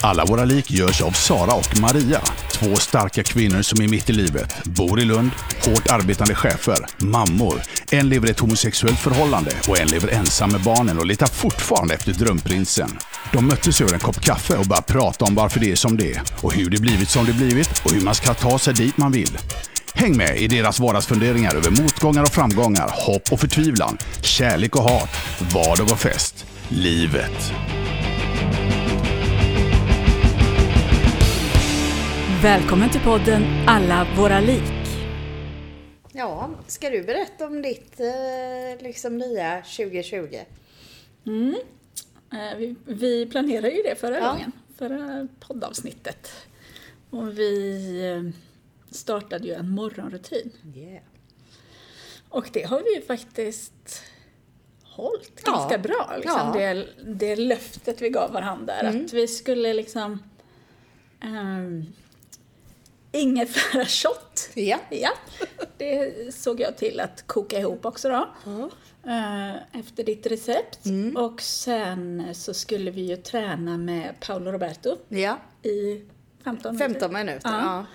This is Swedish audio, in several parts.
Alla våra lik görs av Sara och Maria. Två starka kvinnor som är mitt i livet, bor i Lund, hårt arbetande chefer, mammor. En lever i ett homosexuellt förhållande och en lever ensam med barnen och letar fortfarande efter drömprinsen. De möttes över en kopp kaffe och började prata om varför det är som det är och hur det blivit som det blivit och hur man ska ta sig dit man vill. Häng med i deras vardagsfunderingar över motgångar och framgångar, hopp och förtvivlan, kärlek och hat, vardag och fest, livet. Välkommen till podden Alla våra lik. Ja, ska du berätta om ditt eh, liksom nya 2020? Eh, Vi, vi planerade ju det förra Ja. gången, förra poddavsnittet. Och vi eh, startade ju en morgonrutin. Yeah. Och det har vi ju faktiskt hållit Ja. ganska bra. Liksom. Ja. Det, det löftet vi gav varandra. Att vi skulle liksom... Um, ingefära shot. Ja. Ja, det såg jag till att koka ihop också då. Eh, Efter ditt recept. Och sen så skulle vi ju träna med Paolo Roberto Ja, i 15 minuter. 15 minuter. Ja. Ja.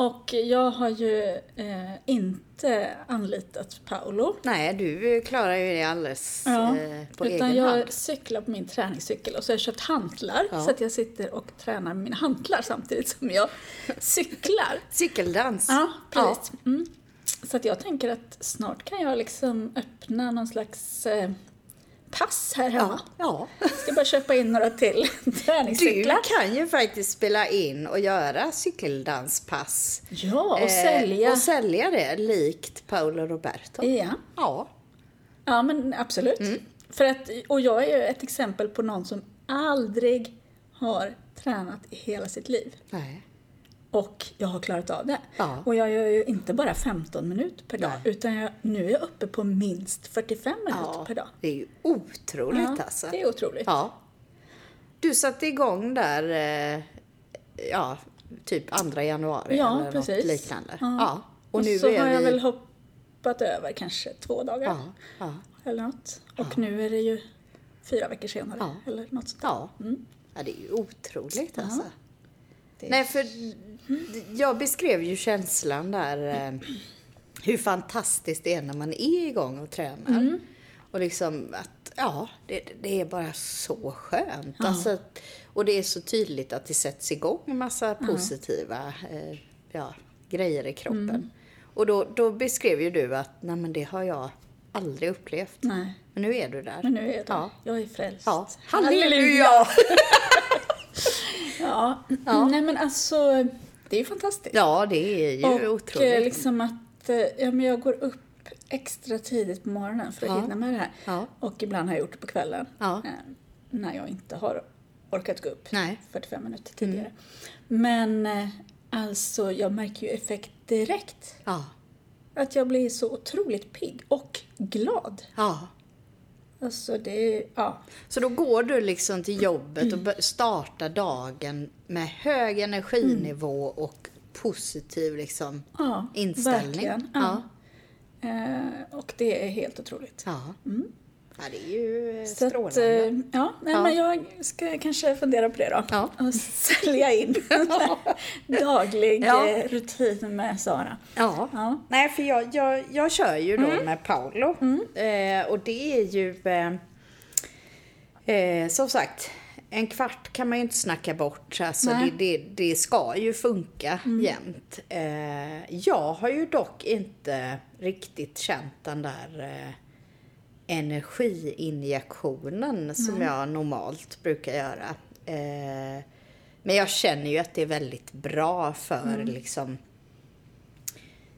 Och jag har ju eh, inte anlitat Paolo. Nej, du klarar ju det alldeles Ja, eh, på utan egen jag hand. cyklar på min träningscykel och så har jag köpt hantlar Ja. så att jag sitter och tränar med mina hantlar samtidigt som jag cyklar. Cykeldans. Ja, precis. Mm. Så att jag tänker att snart kan jag liksom öppna någon slags eh, pass här. Ja. ja. Ska bara köpa in några till Du träningscyklar. kan ju faktiskt spela in och göra cykeldanspass. Ja, och Eh, sälja. Och sälja det, likt Paolo Roberto. Ja. Ja. ja, men absolut. Mm. För att, och jag är ju ett exempel på någon som aldrig har tränat i hela sitt liv. Nej. Och jag har klarat av det. Ja. Och jag gör ju inte bara 15 minuter per dag, Nej. utan jag, nu är jag uppe på minst 45 minuter Ja, per dag. det är ju otroligt Ja, alltså. det är otroligt. Ja. Du satte igång där, eh, ja, typ 2 januari Ja, eller precis. något liknande. Ja. Ja. Och, Och, nu så är har jag vi... väl hoppat över kanske två dagar eller något. Och nu är det ju fyra veckor senare eller något sånt. ja. ja, det är ju otroligt alltså. Är- Nej, för jag beskrev ju känslan där, eh, hur fantastiskt det är när man är igång och tränar. Och liksom att, ja, det, det är bara så skönt. Alltså, att- och det är så tydligt att det sätts igång en massa positiva eh, ja, grejer i kroppen. Och då, då beskrev ju du att, nej men det har jag aldrig upplevt. Nej, Men nu är du där. men nu är jag där. Ja. Jag är frälst. Ja. Halleluja! Ja. nej men alltså, det är ju fantastiskt. Ja, det är ju och otroligt. eh, liksom att eh, ja, men jag går upp extra tidigt på morgonen för att Ja. hinna med det här. Ja. Och ibland har jag gjort det på kvällen. Ja. eh, När jag inte har orkat gå upp Nej. 45 minuter tidigare. Men eh, alltså, jag märker ju effekt direkt. Ja. Att jag blir så otroligt pigg och glad. Ja. Alltså det ja. Så då går du liksom till jobbet och startar dagen med hög energinivå och positiv liksom Ja, inställning. verkligen. Ja. Ja. Eh, och det är helt otroligt. Ja. Ja, det är ju eh, Så att, strålande. eh, ja, nej, Ja. men jag ska kanske fundera på det då. Ja. Och sälja in en daglig Ja. eh, rutin med Sara. Ja. Ja. Nej, för jag, jag, jag kör ju då med Paolo. Eh, och det är ju, eh, eh, som sagt, en kvart kan man ju inte snacka bort. Alltså det, det, det ska ju funka jämt. Eh, jag har ju dock inte riktigt känt den där energiinjektionen som jag normalt brukar göra. Eh, men jag känner ju att det är väldigt bra för liksom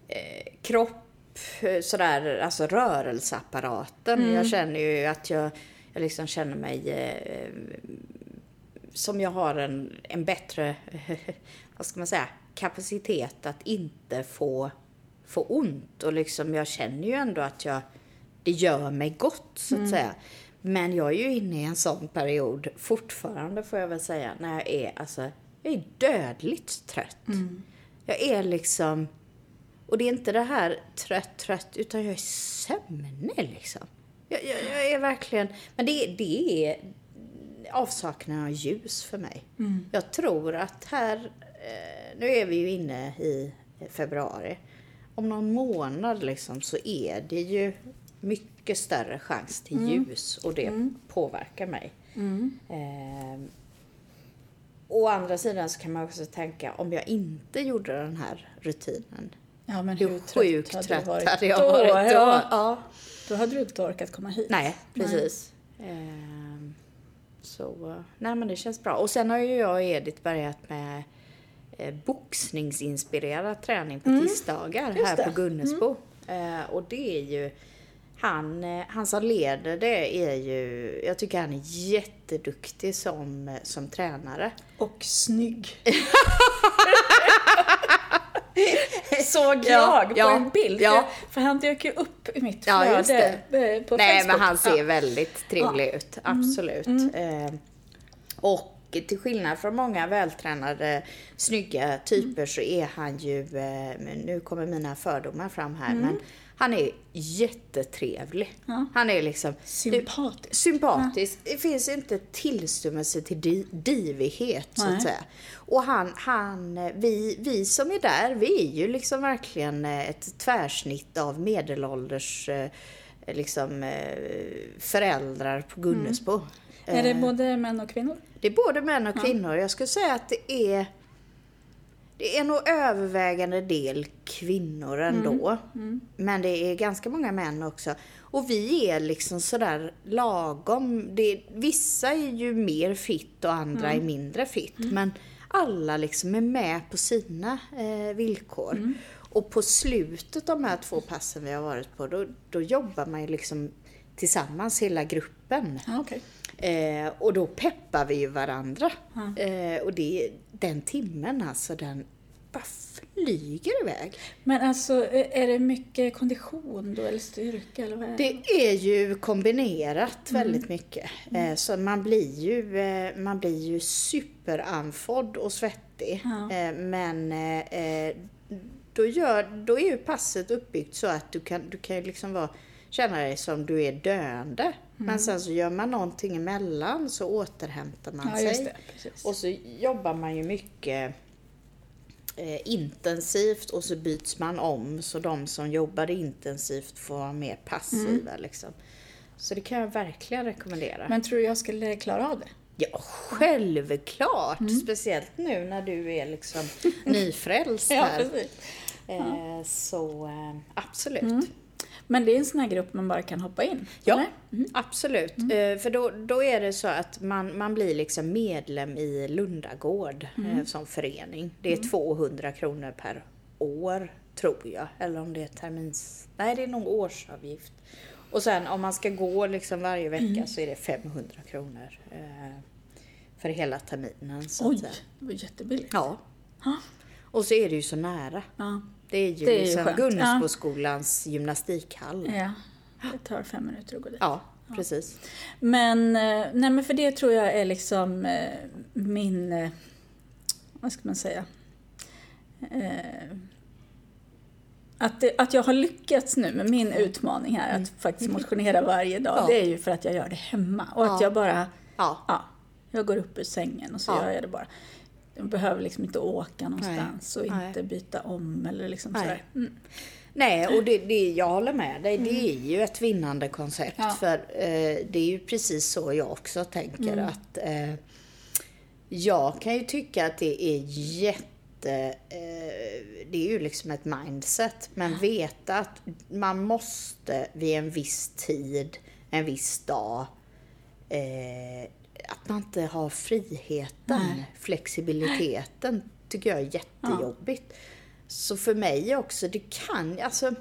eh, kropp, sådär, alltså rörelseapparaten. Jag känner ju att jag, jag liksom känner mig eh, som jag har en, en bättre, vad ska man säga, kapacitet att inte få, få ont. Och liksom jag känner ju ändå att jag, det gör mig gott så att säga. Men jag är ju inne i en sån period fortfarande får jag väl säga, när jag är, alltså, jag är dödligt trött. Jag är liksom, och det är inte det här trött, trött, utan jag är sömnig liksom. Jag, jag, jag är verkligen, men det, det är, avsaknaden av ljus för mig. Jag tror att här, eh, nu är vi ju inne i februari. Om någon månad liksom så är det ju mycket större chans till ljus och det påverkar mig. Eh, å andra sidan så kan man också tänka om jag inte gjorde den här rutinen. Ja, men Hur hur trött sjukt hade trött du varit hade jag då? varit då. Ja, Ja. då hade du inte orkat komma hit. Nej, precis. Ehm, så, nej men det känns bra. Och sen har ju jag och Edith börjat med eh, boxningsinspirerad träning på tisdagar Mm. just här det. Mm. på Gunnesbo. Eh, och det är ju, han, eh, han som leder det är ju, jag tycker han är jätteduktig som, eh, som tränare. Och snygg. Såg Ja, jag på ja, en bild. ja. För, han dök ju upp i mitt Ja, flöde eh, på Nej, Facebook. men han ser Ja. väldigt trevlig ut. Absolut. Eh, och till skillnad från många vältränade, snygga typer så är han ju, nu kommer mina fördomar fram här, men han är jättetrevlig. Ja. Han är liksom Sympatisk. sympatisk. Det finns inte tillstymmelse till di- divighet så Nej. att säga. Och han, han, vi, vi som är där, vi är ju liksom verkligen eh, ett tvärsnitt av medelålders eh, liksom, eh, föräldrar på Gunnesbo. Är det både män och kvinnor? det är både män och kvinnor. Jag skulle säga att det är det är nog övervägande del kvinnor ändå. Men det är ganska många män också. Och vi är liksom sådär lagom. Det, vissa är ju mer fit och andra är mindre fit. Men alla liksom är med på sina eh, villkor. Och på slutet av de här två passen vi har varit på, då, då jobbar man ju liksom tillsammans, hela gruppen. Ja, okej. Eh, och då peppar vi ju varandra. Eh, och det, den timmen alltså, den bara flyger iväg. Men alltså, är det mycket kondition då, eller styrka? Eller vad är det? Det är ju kombinerat Mm. väldigt mycket. Eh, så man blir ju, eh, man blir ju superanfodd och svettig. Ja. Eh, men eh, då, gör, då är ju passet uppbyggt så att du kan, du kan liksom vara, känna dig som du är döende. Mm. Men sen så gör man någonting emellan så återhämtar man Ja, sig. det. Och så jobbar man ju mycket eh, intensivt och så byts man om så de som jobbade intensivt får vara mer passiva. Liksom. Så det kan jag verkligen rekommendera. Men tror du jag skulle klara av det? Ja, självklart! Mm. Speciellt nu när du är liksom nyfrälst Ja, här. precis. Eh, så eh, absolut. Mm. Men det är en sån här grupp man bara kan hoppa in? Ja? Mm. absolut. Eh, för då, då är det så att man, man blir liksom medlem i Lundagård Mm. eh, som förening. Det är 200 kronor per år, tror jag. Eller om det är termins... Nej, det är nog årsavgift. Och sen om man ska gå liksom varje vecka Mm. så är det 500 kronor eh, för hela terminen. Så Oj, det var jättebilligt. Ja. Ja. Och så är det ju så nära. Ja. Det är ju Det är liksom skönt. Gunnesboskolans gymnastikhall. ja. Det tar fem minuter att gå dit. Ja, precis. Men, eh, nej men för det tror jag är liksom eh, min, eh, vad ska man säga, att, det, att jag har lyckats nu med min utmaning här, att faktiskt motionera varje dag, Ja. det är ju för att jag gör det hemma. Och att Ja. jag bara, Ja. ja, jag går upp ur sängen och så Ja. gör jag det bara. Jag behöver liksom inte åka någonstans och Nej. inte byta om eller liksom Nej. sådär. Mm. Nej, och det, det, jag håller med dig. Det är ju ett vinnande koncept. Ja. För eh, det är ju precis så jag också tänker att eh, jag kan ju tycka att det är jätte... Eh, det är ju liksom ett mindset. Men veta att man måste vid en viss tid, en viss dag, eh, att man inte har friheten, Nej. flexibiliteten, tycker jag är jättejobbigt. Så för mig också, det kan, alltså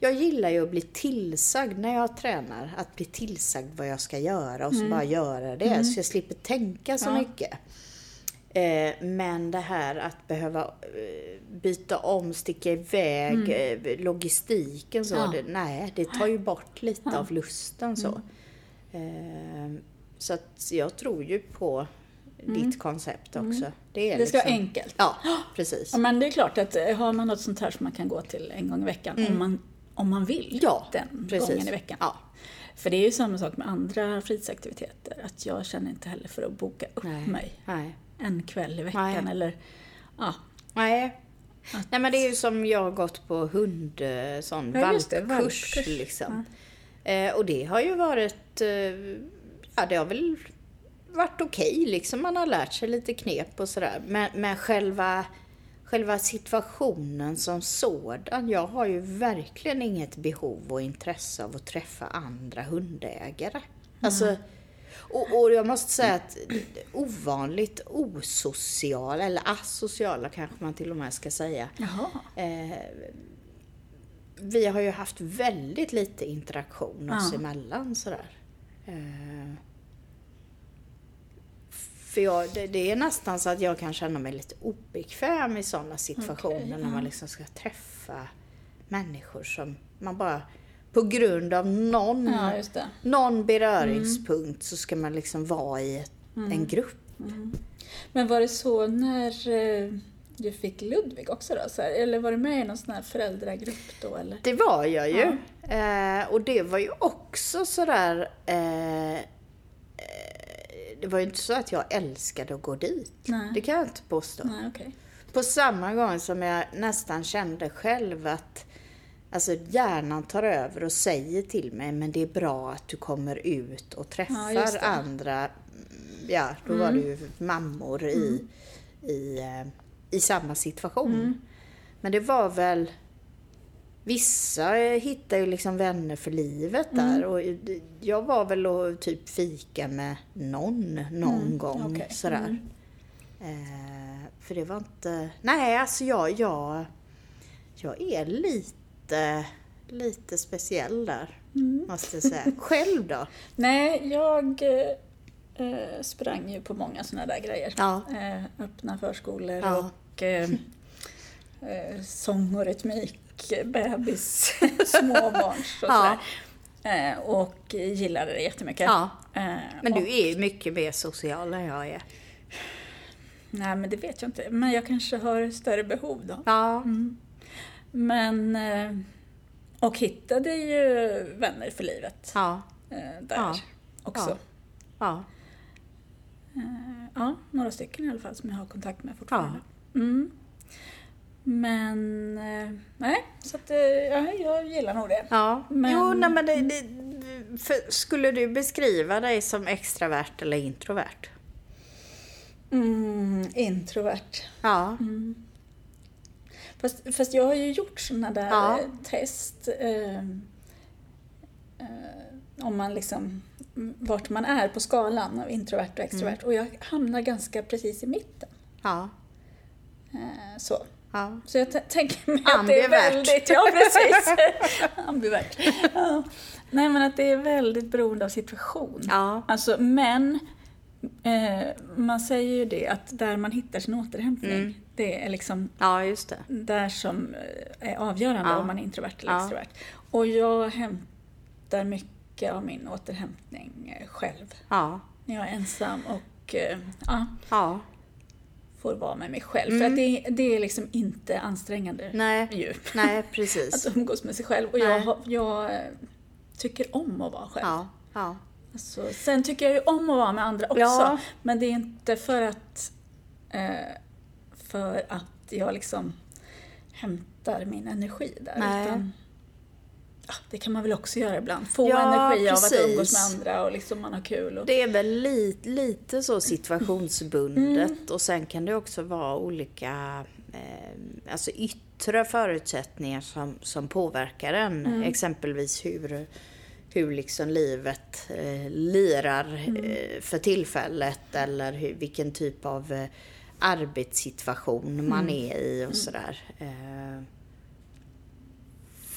jag gillar ju att bli tillsagd när jag tränar, att bli tillsagd vad jag ska göra och så bara göra det, så jag slipper tänka så Ja. mycket. Eh, men det här att behöva eh, byta om, sticka iväg, eh, logistiken så, Ja. det, nej, det tar ju bort lite av lusten så. Eh, så att jag tror ju på ditt koncept också. Det, är Det ska vara liksom- enkelt. Ja, precis. Ja, men det är klart att eh, har man något sånt här som man kan gå till en gång i veckan, om, man, om man vill, Mm. Ja, den precis. gången i veckan. Ja. För det är ju samma sak med andra fritidsaktiviteter. Att jag känner inte heller för att boka upp Nej. mig Nej. en kväll i veckan. Nej. Eller, ja, Nej. Att- Nej men det är ju som jag har gått på hund, eh, sån Ja, det, valpkurs valpkurs. liksom. Eh, och det har ju varit, eh, ja det har väl varit okej liksom. Man har lärt sig lite knep och sådär. Men, men själva, själva situationen som sådan. Jag har ju verkligen inget behov och intresse av att träffa andra hundägare. Alltså, och, och jag måste säga att ovanligt osociala, eller asociala kanske man till och med ska säga. Eh, vi har ju haft väldigt lite interaktion oss Ja. emellan sådär. Eh, för jag, det, det är nästan så att jag kan känna mig lite obekväm i sådana situationer Okej, när ja. man liksom ska träffa människor som man bara på grund av någon, Ja, någon beröringspunkt så ska man liksom vara i ett, en grupp. Men var det så när eh, du fick Ludvig också då? Så här, eller var du med i någon sån här föräldragrupp då? Eller? Det var jag ju. Eh, och det var ju också sådär... Eh, det var ju inte så att jag älskade att gå dit. Nej. Det kan jag inte påstå. Nej, okej. På samma gång som jag nästan kände själv att Alltså hjärnan tar över och säger till mig men det är bra att du kommer ut och Ja, träffar det. andra, mm, ja då var det ju mammor i, i, eh, i samma situation. Men det var väl Vissa eh, hittar ju liksom vänner för livet där och det- jag var väl och typ fika med någon någon gång okej. sådär. Eh, för det var inte... Nej, alltså jag, jag, jag är lite, lite speciell där, måste jag säga. Själv då? Nej, jag eh, eh, sprang ju på många såna där grejer. Ja. Eh, öppna förskolor Ja. och eh, sång och rytmik, bebis, småbarns och Ja. sådär. Eh, och gillade det jättemycket. Ja. Eh, Men du är ju mycket mer social än jag är. Nej, men det vet jag inte. Men jag kanske har större behov då. Ja. Men... Eh, och hittade ju vänner för livet Ja. där Ja. också. Ja. Ja, några stycken i alla fall som jag har kontakt med fortfarande. Mm. Men eh, nej, så att, eh, ja, jag gillar nog det. ja. Men- Jo, nej, men det, det, för, skulle du beskriva dig som extravert eller introvert? Mm, introvert. Ja. Fast, fast jag har ju gjort sådana där Ja. eh, test. Eh, eh, om man liksom, mm, vart man är på skalan av introvert och extrovert. Mm. Och jag hamnar ganska precis i mitten. Ja. Eh, så. Ja. Så jag tänker mig att det är väldigt... Ja, precis. Ambivert. Ja. Nej, men att det är väldigt beroende av situation. Ja. Alltså, men eh, man säger ju det att där man hittar sin återhämtning, Mm. det är liksom Ja, just det. där som eh, är avgörande Ja. om man är introvert eller Ja. extrovert. Och jag hämtar mycket av min återhämtning eh, själv. Ja. När jag är ensam och eh, ja, Ja. Får vara med mig själv. För att det, det är liksom inte ansträngande Mm. Nej. ju. Nej, precis. Att umgås med sig själv. Och jag, jag eh, tycker om att vara själv. Ja. Ja. Alltså, sen tycker jag ju om att vara med andra också. Ja. Men det är inte för att, eh, för att jag liksom hämtar min energi där. Nej. Utan, det kan man väl också göra ibland. Få Ja, energi av att precis. umgås med andra och liksom man har kul. Och, Det är väl lite, lite så situationsbundet Mm. och sen kan det också vara olika eh, alltså yttre förutsättningar som, som påverkar en. Mm. Exempelvis hur, hur liksom livet eh, lirar Mm. eh, för tillfället eller hur, vilken typ av eh, arbetssituation man Mm. är i och sådär. Eh,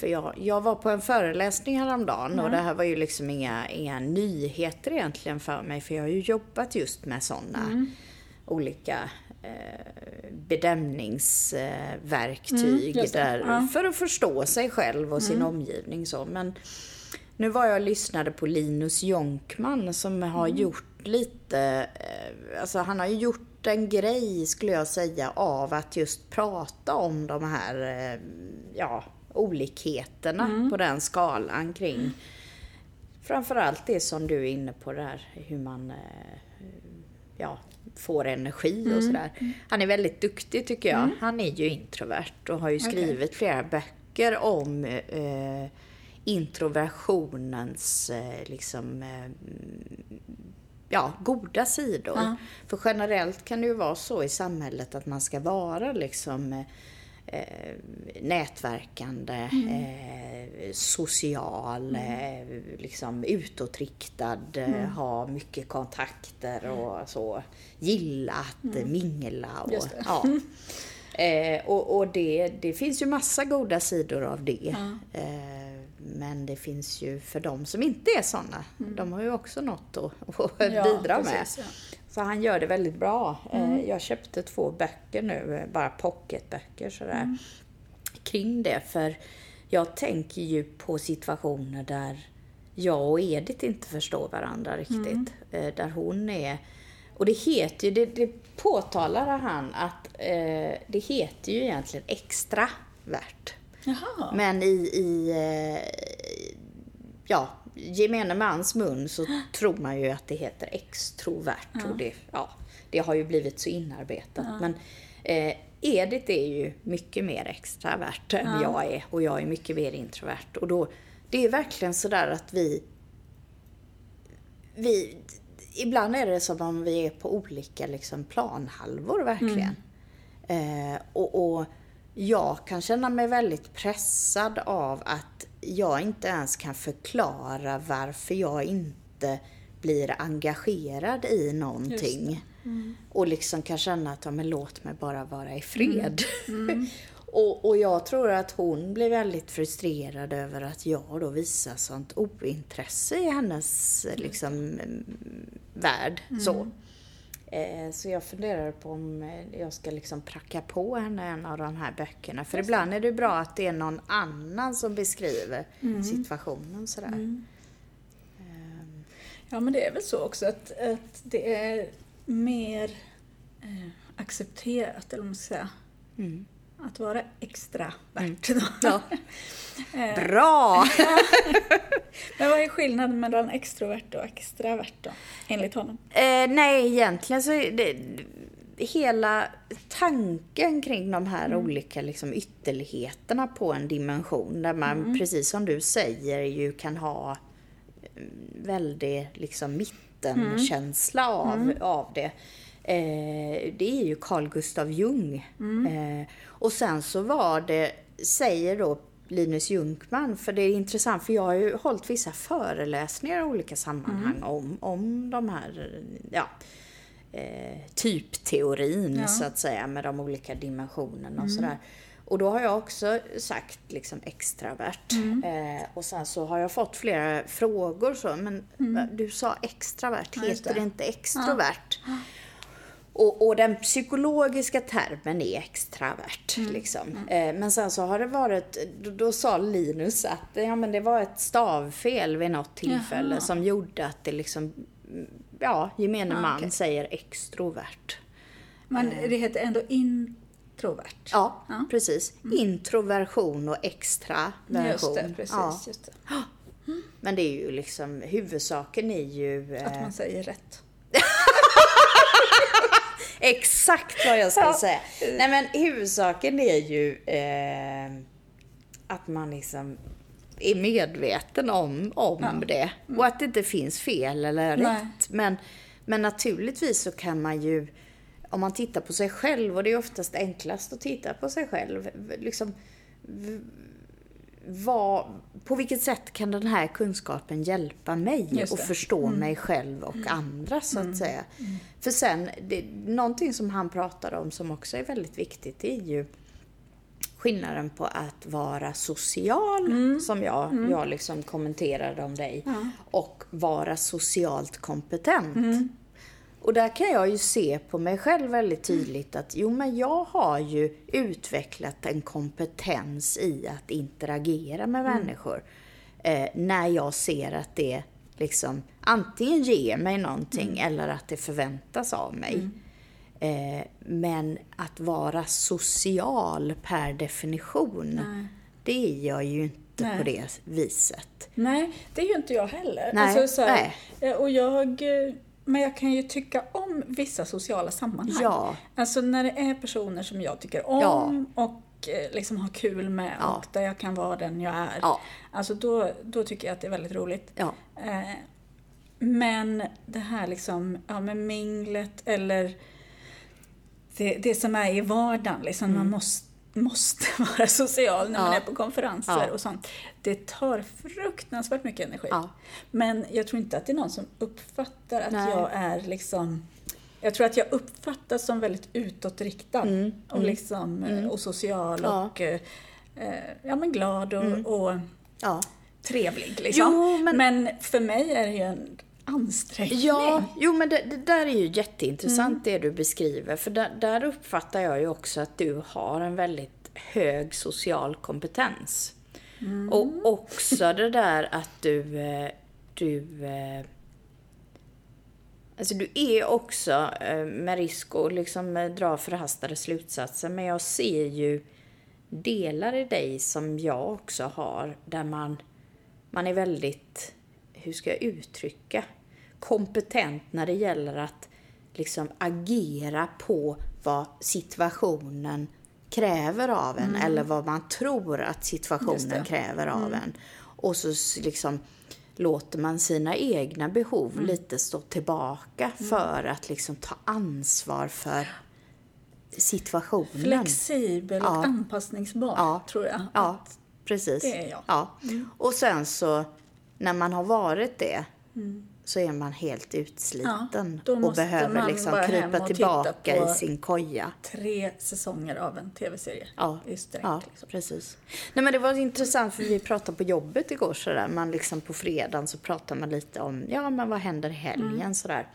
för jag, jag var på en föreläsning häromdagen och det här var ju liksom inga, inga nyheter egentligen för mig för jag har ju jobbat just med sådana olika eh, bedömningsverktyg Mm, där, Ja. för att förstå sig själv och sin omgivning. Så. Men nu var jag och lyssnade på Linus Jonkman som har gjort lite, eh, alltså han har ju gjort en grej skulle jag säga av att just prata om de här, eh, ja, olikheterna på den skalan kring framförallt det som du är inne på där, hur man eh, ja, får energi och sådär. Han är väldigt duktig tycker jag. Han är ju introvert och har ju skrivit flera böcker om eh, introversionens eh, liksom eh, ja, goda sidor. Ja. För generellt kan det ju vara så i samhället att man ska vara liksom eh, nätverkande, eh, social, eh, liksom utåtriktad, eh, ha mycket kontakter och så. Gilla att eh, mingla. Och. Ja. Eh, och och det, det finns ju massa goda sidor av det. Ja. Eh, men det finns ju för de som inte är sådana, de har ju också något att, att Ja, bidra med. precis, ja. Så han gör det väldigt bra. Eh, Jag köpte två böcker nu, eh, bara pocketböcker sådär. Kring det, för jag tänker ju på situationer där jag och Edith inte förstår varandra riktigt. Eh, Där hon är... Och det heter ju, det, det påtalar han att eh, det heter ju egentligen extravert. Jaha. Men i, i ja, gemene mans mun så tror man ju att det heter extrovert. Och det, ja, det har ju blivit så inarbetat. Men eh, Edith är ju mycket mer extravert än jag är och jag är mycket mer introvert. Och då, det är verkligen sådär att vi, vi Ibland är det som om vi är på olika liksom, planhalvor verkligen. Eh, och, och jag kan känna mig väldigt pressad av att jag inte ens kan förklara varför jag inte blir engagerad i någonting. Och liksom kan känna att, ja, men låt mig bara vara i fred. och, och jag tror att hon blir väldigt frustrerad över att jag då visar sånt ointresse i hennes liksom, mm, värld. Så. Eh, Så jag funderar på om eh, jag ska liksom pracka på henne en av de här böckerna. För ibland är det bra att det är någon annan som beskriver situationen sådär. Ehm, Ja, men det är väl så också att, att det är mer eh, accepterat, eller vad man ska säga, Mm. Att vara extravert. Då. Ja. Eh, Bra! Men vad är skillnaden mellan extrovert och extravert då, enligt honom? Eh, nej, egentligen så det hela tanken kring de här olika liksom, ytterligheterna på en dimension där man, precis som du säger, ju kan ha mm, väldigt liksom, mittenkänsla av, av det. Eh, det är ju Carl Gustav Jung. Eh, och sen så var det, säger då Linus Junkman, för det är intressant för jag har ju hållit vissa föreläsningar i olika sammanhang om, om de här, ja, eh, typteorin Ja. så att säga med de olika dimensionerna och sådär. Och då har jag också sagt liksom extravert. Eh, och sen så har jag fått flera frågor så, men va, du sa extravert, Ja, heter det. det inte extrovert? Och, och den psykologiska termen är extravert. Liksom. Eh, men sen så har det varit, då, då sa Linus att ja, men det var ett stavfel vid något tillfälle Jaha. som gjorde att det liksom, mm, ja, gemene Ah, man okej. säger extrovert. Men det heter ändå introvert. Ja, Ja. precis. Introversion och extraversion. Just det, precis. Ja. Just det. Men det är ju liksom, huvudsaken är ju... Att Eh, man säger rätt. Exakt vad jag ska Ja. säga. Nej men huvudsaken är ju eh, att man liksom är medveten om, om Ja. det. Och att det inte finns fel eller Nej. rätt. Men, men naturligtvis så kan man ju, om man tittar på sig själv, och det är oftast enklast att titta på sig själv, liksom vad, på vilket sätt kan den här kunskapen hjälpa mig att det. Mm. förstå mig själv och andra så att säga. För sen, det, någonting som han pratar om som också är väldigt viktigt det är ju skillnaden på att vara social, som jag, jag liksom kommenterade om dig, Ja. och vara socialt kompetent. Och där kan jag ju se på mig själv väldigt tydligt att jo men jag har ju utvecklat en kompetens i att interagera med människor. Eh, när jag ser att det liksom antingen ger mig någonting eller att det förväntas av mig. Eh, men att vara social per definition, Nej. det är jag ju inte Nej. på det viset. Nej, det är ju inte jag heller. Nej, Alltså, så här, eh, Och jag, eh, men jag kan ju tycka om vissa sociala sammanhang. Ja. Alltså när det är personer som jag tycker om och eh, liksom har kul med Ja. och där jag kan vara den jag är. Ja. Alltså då, då tycker jag att det är väldigt roligt. Ja. Eh, Men det här liksom, ja med minglet eller det, det som är i vardagen, liksom man måste, måste vara social när man Mm. Ja. är på konferenser Ja. och sånt. Det tar fruktansvärt mycket energi. Ja. Men jag tror inte att det är någon som uppfattar att Nej. jag är liksom jag tror att jag uppfattas som väldigt utåtriktad och, liksom, eh, och social Mm. Ja. Mm. och eh, eh, ja, men glad och, och Ja. trevlig. Liksom. Jo, men- men för mig är det ju en ansträngning. Ja, jo men det, det där är ju jätteintressant det du beskriver. För där, där uppfattar jag ju också att du har en väldigt hög social kompetens. Och också det där att du, eh, du eh, Alltså du är också, eh, med risk att liksom dra förhastade slutsatser, men jag ser ju delar i dig som jag också har, där man, man är väldigt, hur ska jag uttrycka, kompetent när det gäller att liksom agera på vad situationen kräver av en, eller vad man tror att situationen kräver av en. Och så liksom låter man sina egna behov lite stå tillbaka för att liksom ta ansvar för situationen. Flexibel och Ja. anpassningsbar, Ja. tror jag. Ja, precis. det är jag. Ja. Och sen så, när man har varit det, så är man helt Ja, utsliten då och behöver liksom krypa tillbaka i sin koja. Tre säsonger av en tv-serie Ja, i sträck. ja liksom. precis. Nej, men det var intressant för vi pratade på jobbet igår sådär. Man liksom på fredagen så pratar man lite om, ja men vad händer i helgen Mm. sådär.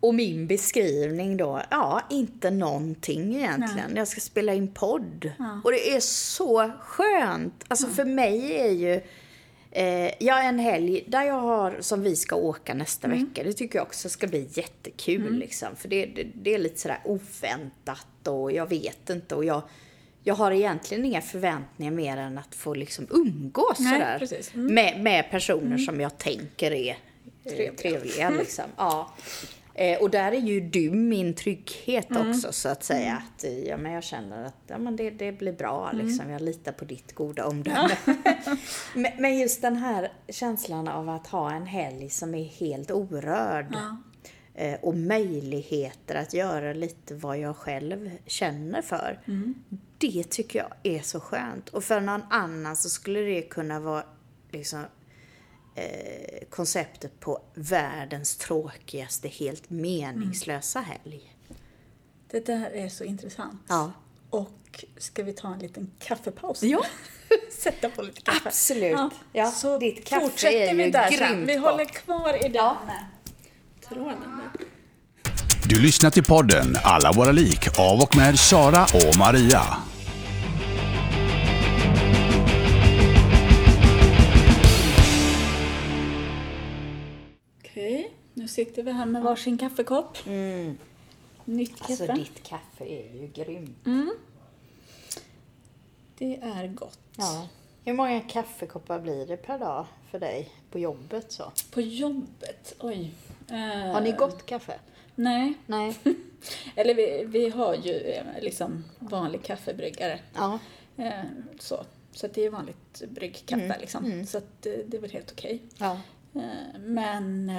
Och min beskrivning då, ja inte någonting egentligen. Jag ska spela in podd. Och det är så skönt. Alltså för mig är ju, eh, jag en helg där jag har, som vi ska åka nästa Mm. vecka. Det tycker jag också ska bli jättekul liksom. För det, det, det är lite sådär oväntat och jag vet inte och jag jag har egentligen inga förväntningar mer än att få liksom umgås Nej, sådär. Mm. Med, med personer som jag tänker är eh, Trevliga. trevliga. liksom. ja. Eh, och där är ju du min trygghet Mm. också så att säga. Att, eh, ja, men jag känner att ja, men det, det blir bra Mm. liksom. Jag litar på ditt goda omdöme. men, men just den här känslan av att ha en helg som är helt orörd. Ja. Eh, och möjligheter att göra lite vad jag själv känner för. Mm. Det tycker jag är så skönt. Och för någon annan så skulle det kunna vara liksom eh, konceptet på världens tråkigaste, helt meningslösa helg. Det där är så intressant. Ja. Och ska vi ta en liten kaffepaus? Ja. Sätta på lite kaffe. Absolut. Ja, så ditt kaffe fortsätter är vi där sen. grymt Vi håller kvar i den Ja. tråden. Du lyssnar till podden Alla våra lik av och med Sara och Maria. Sitter vi här med varsin kaffekopp. Nytt kaffe. Alltså ditt kaffe är ju grymt. Det är gott. Ja. Hur många kaffekoppar blir det per dag för dig på jobbet så? På jobbet, oj. Eh, Har ni gott kaffe? Nej. Nej. Eller vi, vi har ju eh, liksom vanlig kaffebryggare. Ja. Eh, så. Så det är vanligt bryggkaffe Mm, liksom. Så att eh, det är väl helt okej. Ja. Eh, Men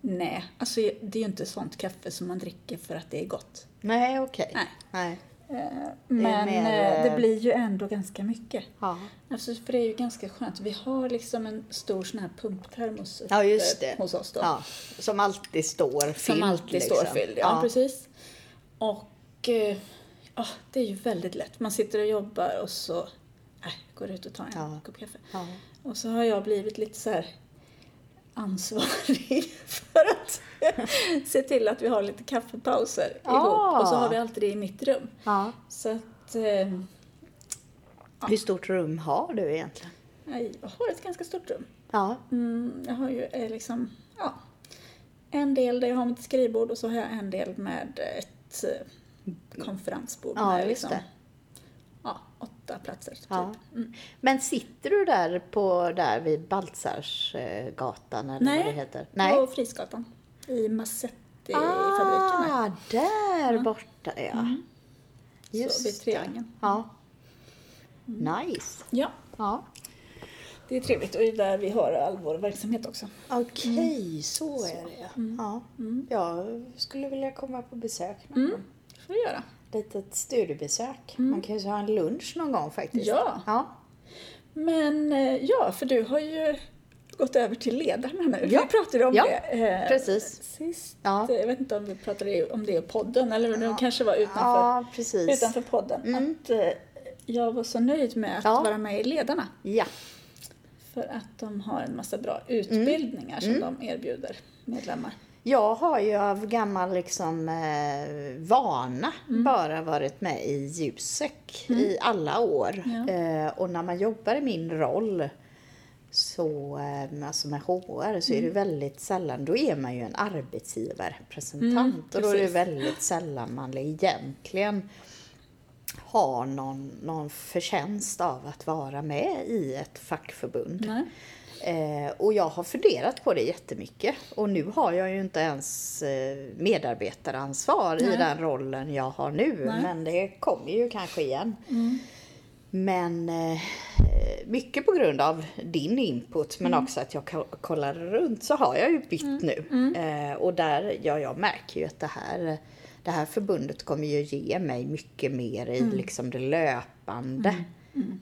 nej, alltså det är ju inte sånt kaffe som man dricker för att det är gott. Nej, okej. Nej. Nej. Eh, Men mer, eh, det eh, blir ju ändå ganska mycket. Ja. Alltså, för det är ju ganska skönt. Vi har liksom en stor sån här pumptermos ja, just det. hos oss då. Ja. Som alltid står fylld. Som alltid liksom. står fylld, ja, precis. Och ja, det är ju väldigt lätt. Man sitter och jobbar och så äh, går ut och tar en Ja. kopp kaffe. Ja. Och så har jag blivit lite så här ansvarig för att se till att vi har lite kaffepauser Ah. ihop. Och så har vi alltid det i mitt rum. Ja. Så att eh, Hur stort rum har du egentligen? jag har ett ganska stort rum. Ja. Mm, jag har ju eh, liksom, ja, en del där jag har mitt skrivbord och så har jag en del med ett eh, konferensbord. Ja, med, liksom, ja, åtta platser. Typ. Ja. Men sitter du där på där vid Baltzarsgatan eller vad det heter? på Frisgatan. I Massetti-fabriken. Ah, där borta ja. Just så vid. Triangeln. Ja. Nice. Ja, Ja. det är trevligt och det är där vi har all vår verksamhet också. Okej, så är det ja. ja. Jag skulle vilja komma på besök någon gång. Det får vi göra. Litet studiebesök. Man kan ju ha en lunch någon gång faktiskt. Ja. ja. Men eh, ja, för du har ju gått över till ledarna nu. Ja. Vi pratade om Ja, det eh, precis. sist. Ja. Jag vet inte om vi pratade om det i podden eller det kanske var utanför, utanför podden. Att eh, jag var så nöjd med att vara med i Ledarna. Ja. För att de har en massa bra utbildningar Mm. som de erbjuder medlemmar. Jag har ju av gammal liksom, eh, vana Mm. bara varit med i Jusek i alla år. Ja. Eh, och när man jobbar i min roll så, eh, alltså med HR så är Mm. det väldigt sällan, då är man ju en arbetsgivarrepresentant Mm, och då är det väldigt sällan man egentligen har någon, någon förtjänst av att vara med i ett fackförbund. Nej. Eh, och jag har funderat på det jättemycket. Och nu har jag ju inte ens eh, medarbetaransvar i Nej. den rollen jag har nu. Nej. Mm. Men det kommer ju kanske igen. Men eh, mycket på grund av din input men Mm. också att jag ko- kollar runt så har jag ju bytt nu. Mm. Eh, och där, ja jag märker ju att det här, det här förbundet kommer ju ge mig mycket mer i Mm. liksom det löpande.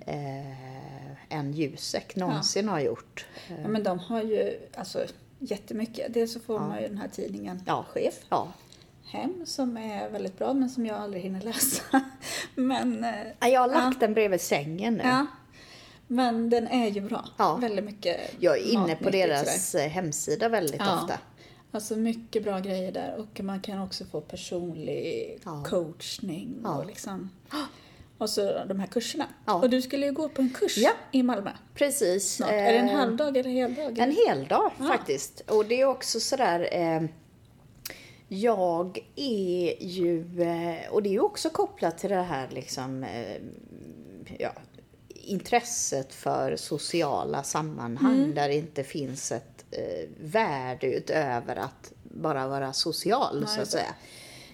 Eh, än Jusek någonsin har gjort. Ja, men de har ju alltså, jättemycket. Dels så får man ju den här tidningen Ja. Chef Ja. hem som är väldigt bra men som jag aldrig hinner läsa. men, eh, Ja, Jag har lagt den bredvid sängen nu. ja, men den är ju bra. Ja. Väldigt mycket Jag är inne på deras eh, hemsida väldigt Ja. ofta. Alltså mycket bra grejer där och man kan också få personlig Ja. coachning Ja. och liksom och så de här kurserna. Ja. Och du skulle ju gå på en kurs Ja. i Malmö Precis. snart. är det en eh, halvdag eller heldag? En hel dag Ja. faktiskt. Och det är också sådär... Eh, jag är ju... Eh, och det är ju också kopplat till det här liksom... Eh, ja, intresset för sociala sammanhang där det inte finns ett eh, värde utöver att bara vara social, Nej, så att säga.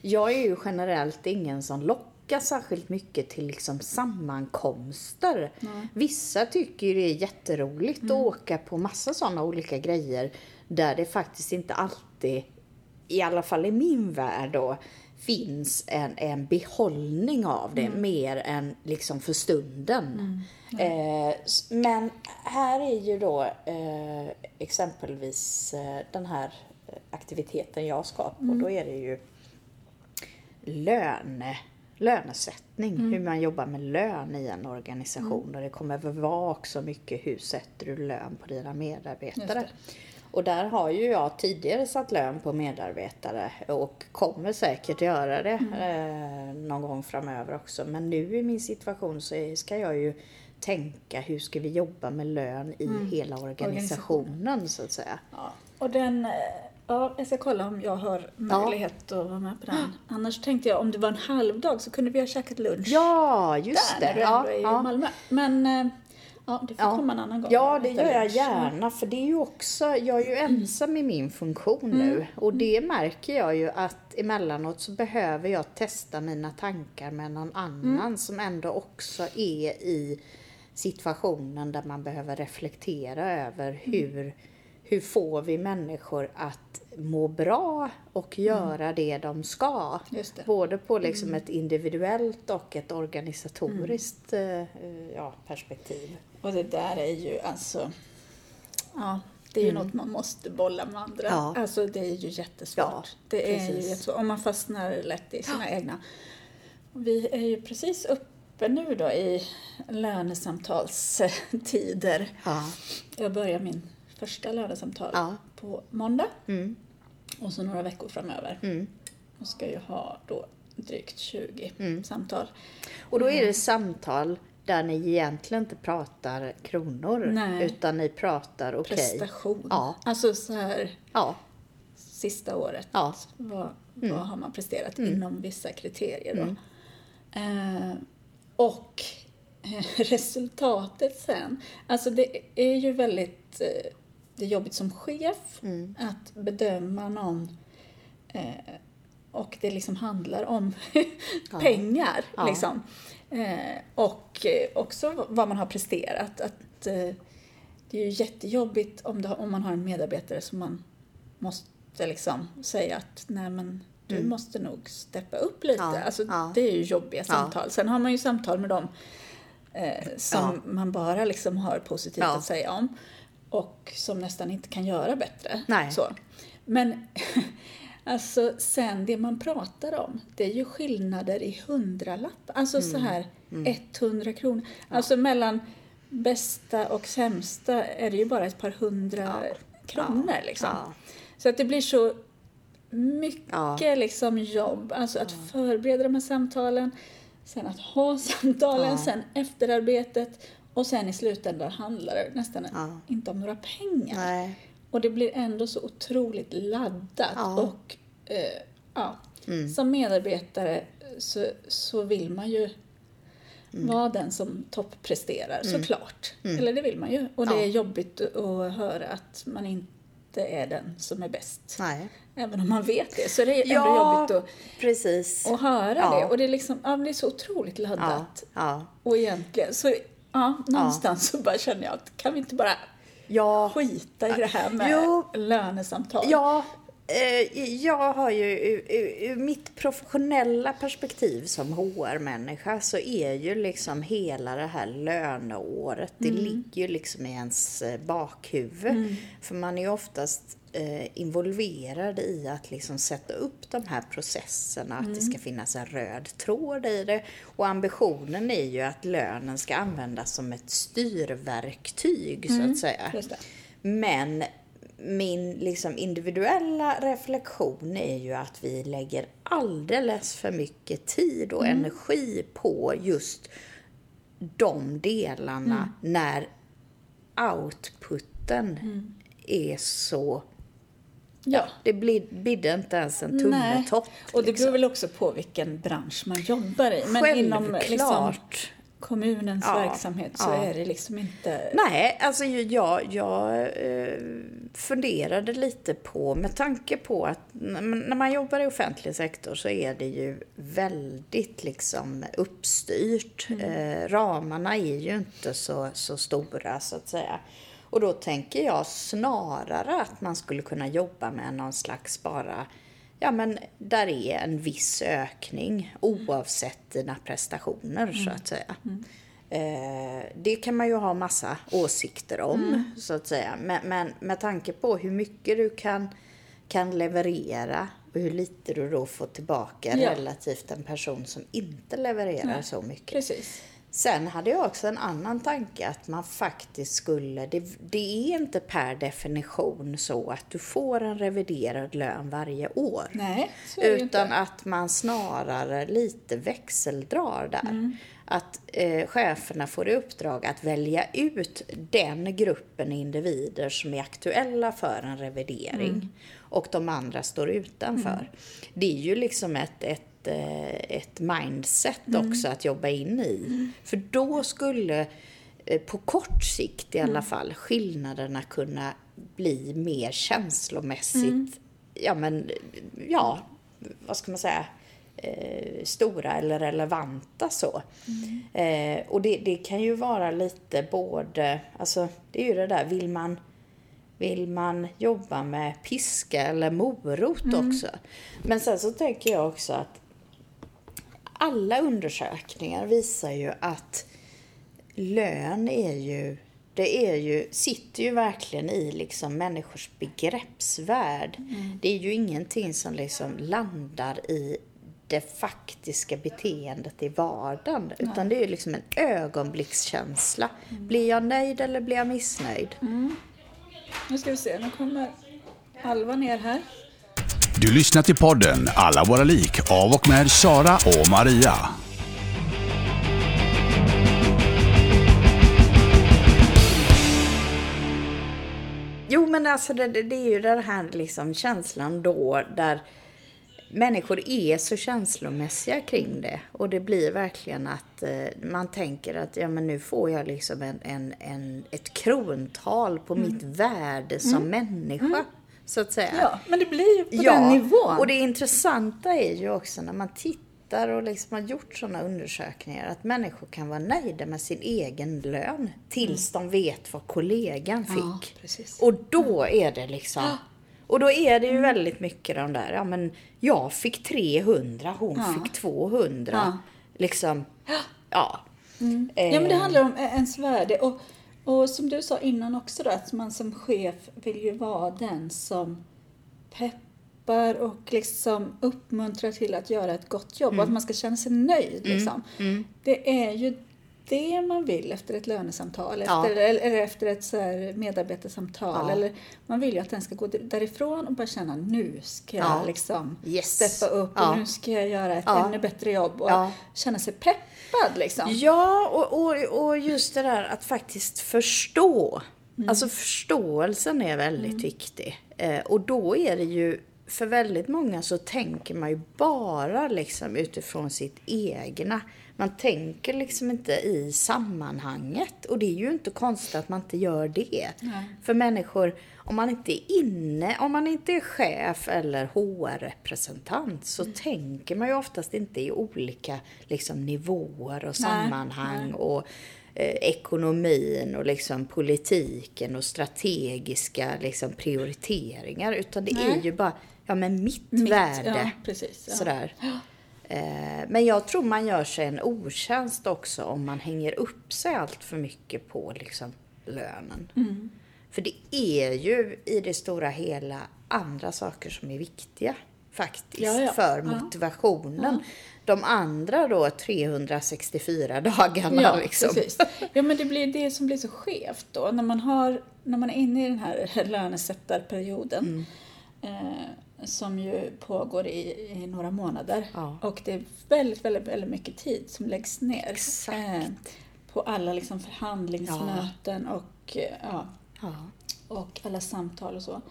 Jag är ju generellt ingen som lockar särskilt mycket till liksom sammankomster. Vissa tycker ju det är jätteroligt att åka på massa sådana olika grejer där det faktiskt inte alltid, i alla fall i min värld då, finns en, en behållning av det mer än liksom för stunden. Eh, s- men här är ju då eh, exempelvis eh, den här aktiviteten jag ska på, då är det ju löne, lönesättning, hur man jobbar med lön i en organisation. Och det kommer väl vara också mycket hur sätter du lön på dina medarbetare. Och där har ju jag tidigare satt lön på medarbetare och kommer säkert göra det eh, någon gång framöver också. Men nu i min situation så ska jag ju tänka hur ska vi jobba med lön i hela organisationen så att säga. Ja, och den, eh, ja, jag ska kolla om jag har möjlighet att vara med på den. Annars tänkte jag om det var en halvdag så kunde vi ha käkat lunch Ja, just där det. Ja, i ja. Malmö. Men eh, ja, det får Ja. komma en annan gång. Ja, det gör jag lunch. gärna. För det är ju också, jag är ju ensam i min funktion nu. Och det märker jag ju att emellanåt så behöver jag testa mina tankar med någon annan som ändå också är i situationen där man behöver reflektera över hur, hur får vi människor att må bra och göra det de ska. Det. Både på liksom ett individuellt och ett organisatoriskt eh, eh, ja, perspektiv. Och det där är ju alltså, ja, det är ju något man måste bolla med andra. Mm. Ja. Alltså det är ju jättesvårt. Ja, det är ju jättesvårt. Och man fastnar lätt i sina egna. Vi är ju precis uppe nu då i lönesamtalstider. Ja. Jag börjar min första lönesamtal. På måndag Mm. och så några veckor framöver. Mm. Och ska ju ha då drygt 20 Mm. samtal. Och då är det samtal där ni egentligen inte pratar kronor Nej. utan ni pratar okej. Prestation. Ja. Alltså så här Ja. sista året. Ja. Vad, Mm. vad har man presterat inom vissa kriterier då? Eh, och resultatet sen. Alltså det är ju väldigt eh, det är jobbigt som chef Mm. att bedöma någon eh, och det liksom handlar om pengar. Ja. Liksom. Eh, och eh, också vad man har presterat. Att, eh, det är ju jättejobbigt om, det, om man har en medarbetare som man måste liksom säga att nej men du måste nog steppa upp lite. Mm. Ja, Alltså, ja. Det är ju jobbiga samtal. Sen har man ju samtal med dem eh, som man bara liksom har positivt att säga om. Och som nästan inte kan göra bättre. Nej. Så. Men alltså sen det man pratar om, det är ju skillnader i hundralappar. Alltså Mm. så här 100 kronor. Alltså mellan bästa och sämsta är det ju bara ett par hundra kronor liksom. Ja. Så att det blir så mycket Ja. liksom jobb. Alltså att förbereda de här samtalen, sen att ha samtalen, Ja. sen efterarbetet och sen i slutändan handlar det nästan Ja. inte om några pengar. Nej. Och det blir ändå så otroligt laddat. Ja. Mm. Och eh, ja, som medarbetare så, så vill man ju Mm. vara den som toppresterar, såklart. Eller det vill man ju. Och det Ja. är jobbigt att höra att man inte är den som är bäst. Nej. Även om man vet det så är det ändå Ja, jobbigt att, precis. att höra Ja. det. Och det är liksom, ja, det är så otroligt laddat. Och egentligen, så ja, någonstans så bara känner jag att kan vi inte bara Ja, skita i det här med Jo. lönesamtal? ja jag har ju ur, mitt professionella perspektiv som HR-människa så är ju liksom hela det här löneåret, det ligger ju liksom i ens eh, bakhuvud. För man är ju oftast eh, involverad i att liksom sätta upp de här processerna, att det ska finnas en röd tråd i det. Och ambitionen är ju att lönen ska användas som ett styrverktyg så att säga. Just det. Men min liksom individuella reflektion är ju att vi lägger alldeles för mycket tid och energi på just de delarna när outputen är så... Ja. Det blir, bidde inte ens en tummetott. Och det liksom. beror väl också på vilken bransch man jobbar i. Men inom liksom. Kommunens Ja, verksamhet så ja. är det liksom inte... Nej, alltså jag, jag eh, funderade lite på, med tanke på att när man- jobbar i offentlig sektor så är det ju väldigt liksom uppstyrt. Eh, ramarna är ju inte så, så stora så att säga. Och då tänker jag snarare att man skulle kunna jobba med någon slags bara Ja men där är en viss ökning oavsett dina prestationer så att säga. Eh, det kan man ju ha massa åsikter om, så att säga. Men, men med tanke på hur mycket du kan, kan leverera och hur lite du då får tillbaka Ja. relativt en person som inte levererar Nej, så mycket. Precis. Sen hade jag också en annan tanke att man faktiskt skulle, det, det är inte per definition så att du får en reviderad lön varje år. Nej, Utan att man snarare lite växeldrar där. Att eh, cheferna får i uppdrag att välja ut den gruppen individer som är aktuella för en revidering. Och de andra står utanför. Det är ju liksom ett, ett, eh, ett mindset också att jobba in i. För då skulle eh, på kort sikt i alla fall skillnaderna kunna bli mer känslomässigt, ja men, ja, vad ska man säga, eh, stora eller relevanta så. Eh, och det, det kan ju vara lite både, alltså det är ju det där, vill man vill man jobba med piska eller morot också? Men sen så tänker jag också att alla undersökningar visar ju att lön är ju, det är ju, sitter ju verkligen i liksom människors begreppsvärld. Det är ju ingenting som liksom landar i det faktiska beteendet i vardagen. Utan det är ju liksom en ögonblickskänsla. Blir jag nöjd eller blir jag missnöjd? Nu ska vi se, nu kommer Alva ner här. Du lyssnar till podden Alla våra lik av och med Sara och Maria. Jo, men alltså det, det det är ju den här liksom känslan då där människor är så känslomässiga kring det. Och det blir verkligen att eh, man tänker att ja, men nu får jag liksom en, en, en, ett krontal på Mm. mitt värde som människa. Så att säga. Ja, men det blir ju på Ja, den nivån. och det intressanta är ju också när man tittar och liksom har gjort sådana undersökningar att människor kan vara nöjda med sin egen lön tills de vet vad kollegan fick. Mm. Ja. Och då är det liksom... Och då är det ju väldigt mycket de där, ja men jag fick 300, hon Ja. fick 200. Ja. Liksom, ja. Ja, men det handlar om ens värde. Och, och som du sa innan också då, att man som chef vill ju vara den som peppar och liksom uppmuntrar till att göra ett gott jobb och att man ska känna sig nöjd. Liksom. Det är ju det man vill efter ett lönesamtal Ja. efter, eller, efter ett så här medarbetarsamtal. Ja. Eller man vill ju att den ska gå därifrån och bara känna nu ska jag Ja. liksom Yes. steppa upp och nu ska jag göra ett ännu bättre jobb och känna sig peppad. Liksom. Ja, och, och, och just det där att faktiskt förstå. Mm. Alltså förståelsen är väldigt viktig. Eh, och då är det ju, för väldigt många så tänker man ju bara liksom utifrån sitt egna. Man tänker liksom inte i sammanhanget. Och det är ju inte konstigt att man inte gör det. Nej. För människor, om man inte är inne, om man inte är chef eller HR-representant så Mm. tänker man ju oftast inte i olika liksom, nivåer och sammanhang nej. och eh, ekonomin och liksom politiken och strategiska liksom, prioriteringar. Utan det är Nej. ju bara, ja men mitt, Mitt, värde. Ja, precis. Ja. Sådär. Eh, Men jag tror man gör sig en otjänst också om man hänger upp sig allt för mycket på liksom, lönen. Mm. För det är ju i det stora hela andra saker som är viktiga faktiskt Ja, ja. för Ja. motivationen. De andra då 364 dagarna Ja, liksom. precis. Ja, men det blir det som blir så skevt då. När man, har, när man är inne i den här lönesättarperioden Mm. eh, som ju pågår i, i några månader. Ja. Och det är väldigt, väldigt, väldigt mycket tid som läggs ner. Eh, på alla liksom förhandlingsmöten och, eh, ja, Ja. och alla samtal och så.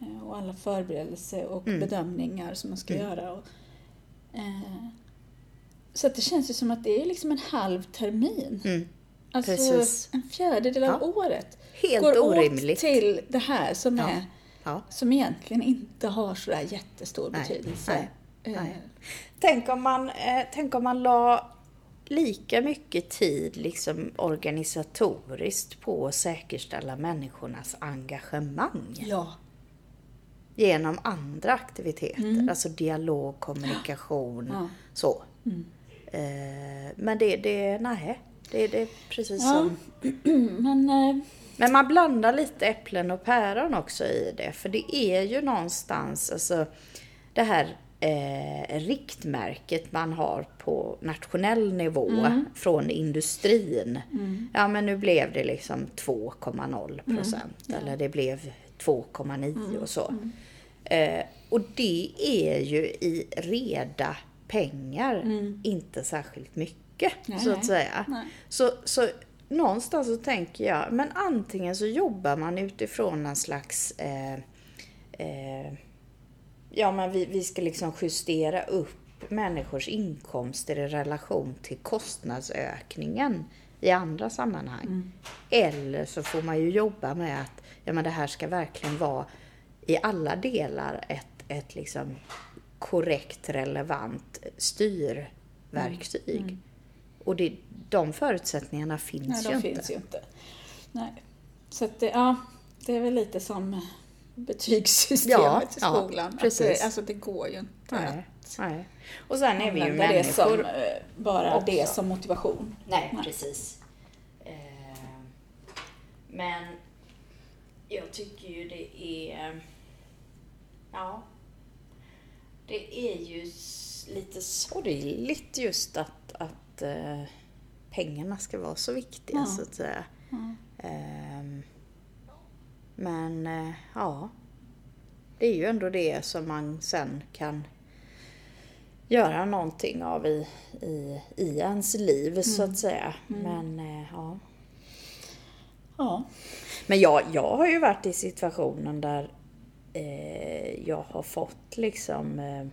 Eh, Och alla förberedelser och Mm. bedömningar som man ska göra. Och, eh, så det känns ju som att det är liksom en halv termin. Mm. Alltså Precis. en fjärdedel av Ja. året Helt går orimligt. åt till det här som, Ja. är, Ja. som egentligen inte har sådär jättestor Nej, betydelse. nej, Eh, nej. Tänk om man, eh, tänk om man la lika mycket tid liksom organisatoriskt på att säkerställa människornas engagemang Ja, genom andra aktiviteter. Alltså dialog, kommunikation, Mm. Ja. Mm. så. Eh, men det, det, nej. Det, det är precis Ja. som... men Men man blandar lite äpplen och päron också i det. För det är ju någonstans, alltså det här eh, riktmärket man har på nationell nivå från industrin. Ja men nu blev det liksom 2,0 procent eller det blev 2,9 och så. Eh, och det är ju i reda pengar inte särskilt mycket Nej, så att säga. Nej. Så, så någonstans så tänker jag, men antingen så jobbar man utifrån någon slags eh, eh, Ja men vi, vi ska liksom justera upp människors inkomster i relation till kostnadsökningen i andra sammanhang. Eller så får man ju jobba med att ja, men det här ska verkligen vara i alla delar ett, ett liksom korrekt, relevant styrverktyg. Och det, de förutsättningarna finns nej, ju de inte. finns ju inte. Nej. Så att det, ja, det är väl lite som betygssystemet Ja, i ja, skolan. Att precis. det, alltså det går ju inte Nej, att nej. Och sen är vi ju använda det som, människor. eh, bara också. det som motivation. Nej, Nej. precis. Eh, men jag tycker ju det är... Ja. Det är ju lite sorgligt just att, att eh, pengarna ska vara så viktiga Ja. så att säga. Ehm, men eh, ja, det är ju ändå det som man sen kan göra någonting av i, i, i ens liv så att säga. Men eh, ja. Ja. Men jag, jag har ju varit i situationen där eh, jag har fått liksom eh,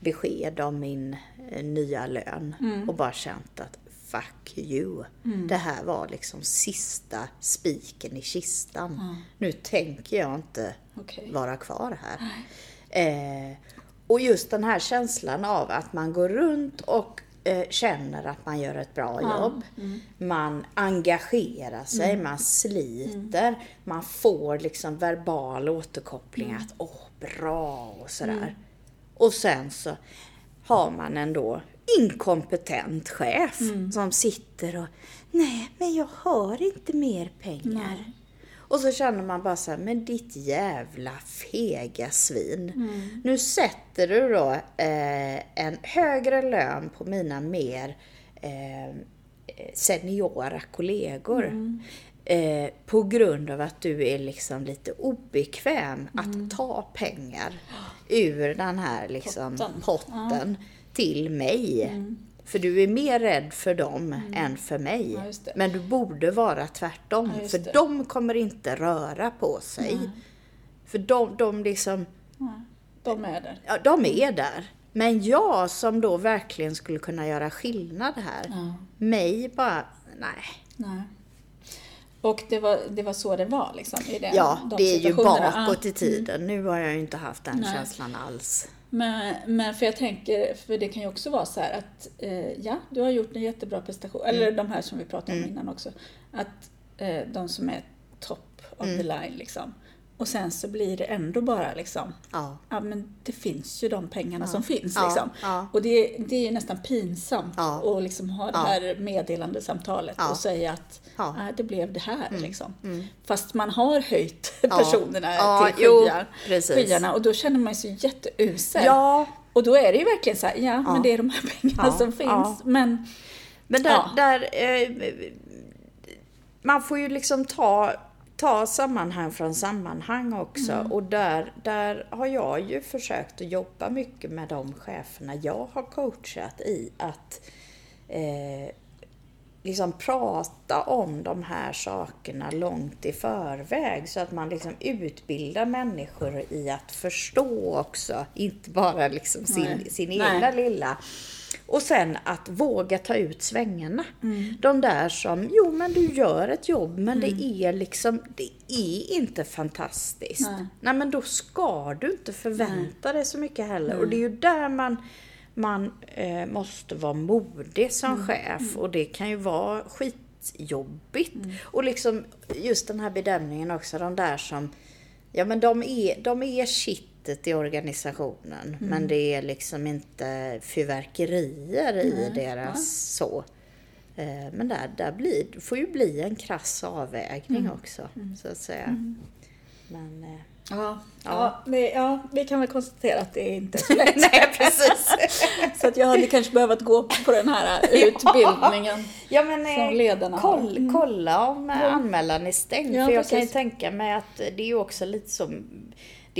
besked om min eh, nya lön och bara känt att fuck you. Det här var liksom sista spiken i kistan. Nu tänker jag inte Okej. vara kvar här. Eh, och just den här känslan av att man går runt och eh, känner att man gör ett bra jobb. Man engagerar sig, man sliter, man får liksom verbal återkoppling att åh, bra och sådär. Och sen så har man en då inkompetent chef som sitter och nej, men jag har inte mer pengar. Och så känner man bara så här, men ditt jävla fega svin. Nu sätter du då eh, en högre lön på mina mer eh, seniora kollegor. Eh, på grund av att du är liksom lite obekväm att ta pengar ur den här liksom Potten. potten, till mig. För du är mer rädd för dem än för mig. Ja. Men du borde vara tvärtom. Ja, för det. de kommer inte röra på sig. För de, de liksom, De är där. ja, de är där. Men jag som då verkligen skulle kunna göra skillnad här. Ja. Mig bara, nej. Nej. Och det var, det var så det var liksom? I den, Ja, de det är ju bakåt i Ja. tiden. Nu har jag ju inte haft den Nej. känslan alls. Men, men för jag tänker, för det kan ju också vara så här att eh, ja, du har gjort en jättebra prestation, Mm. eller de här som vi pratade om innan också, att eh, de som är top of Mm. the line liksom. Och sen så blir det ändå bara liksom, Ja. ja men det finns ju de pengarna som finns Ja, liksom. ja. Och det, det är ju nästan pinsamt Ja. att liksom ha det Ja. här meddelandesamtalet Ja. och säga att Ja. Mm. "Nej, det blev det här liksom. Fast man har höjt Ja. personerna Ja, till skyar, skyarna och då känner man sig jätteusel. Ja, Och då är det ju verkligen så här, ja, men det är de här pengarna Ja, som finns. ja. Men Men där, Ja. där eh, man får ju liksom ta, ta sammanhang från sammanhang också. Mm. Och där, där har jag ju försökt att jobba mycket med de cheferna jag har coachat i att eh, liksom prata om de här sakerna långt i förväg så att man liksom utbildar människor i att förstå också, inte bara liksom sin, Nej. sin egna lilla. Och sen att våga ta ut svängarna. Mm. De där som, jo men du gör ett jobb men det är liksom, det är inte fantastiskt. Nej. Nej, men då ska du inte förvänta dig så mycket heller. Och det är ju där man, man eh, måste vara modig som Mm. chef och det kan ju vara skitjobbigt. Och liksom just den här bedömningen också, de där som, ja men de är, de är kittet i organisationen men det är liksom inte fyrverkerier i deras så. Eh, Men där, där blir, det får ju bli en krass avvägning också, så att säga. Men, eh, ja, ja. det, ja, vi kan väl konstatera att det inte är så lätt. nej, precis. så att jag hade kanske behövt gå på den här utbildningen. Ja, men eh, Som ledarna koll, kolla om eh, anmälan är stängd. Ja, för jag kan ju precis. tänka mig att det är också lite som...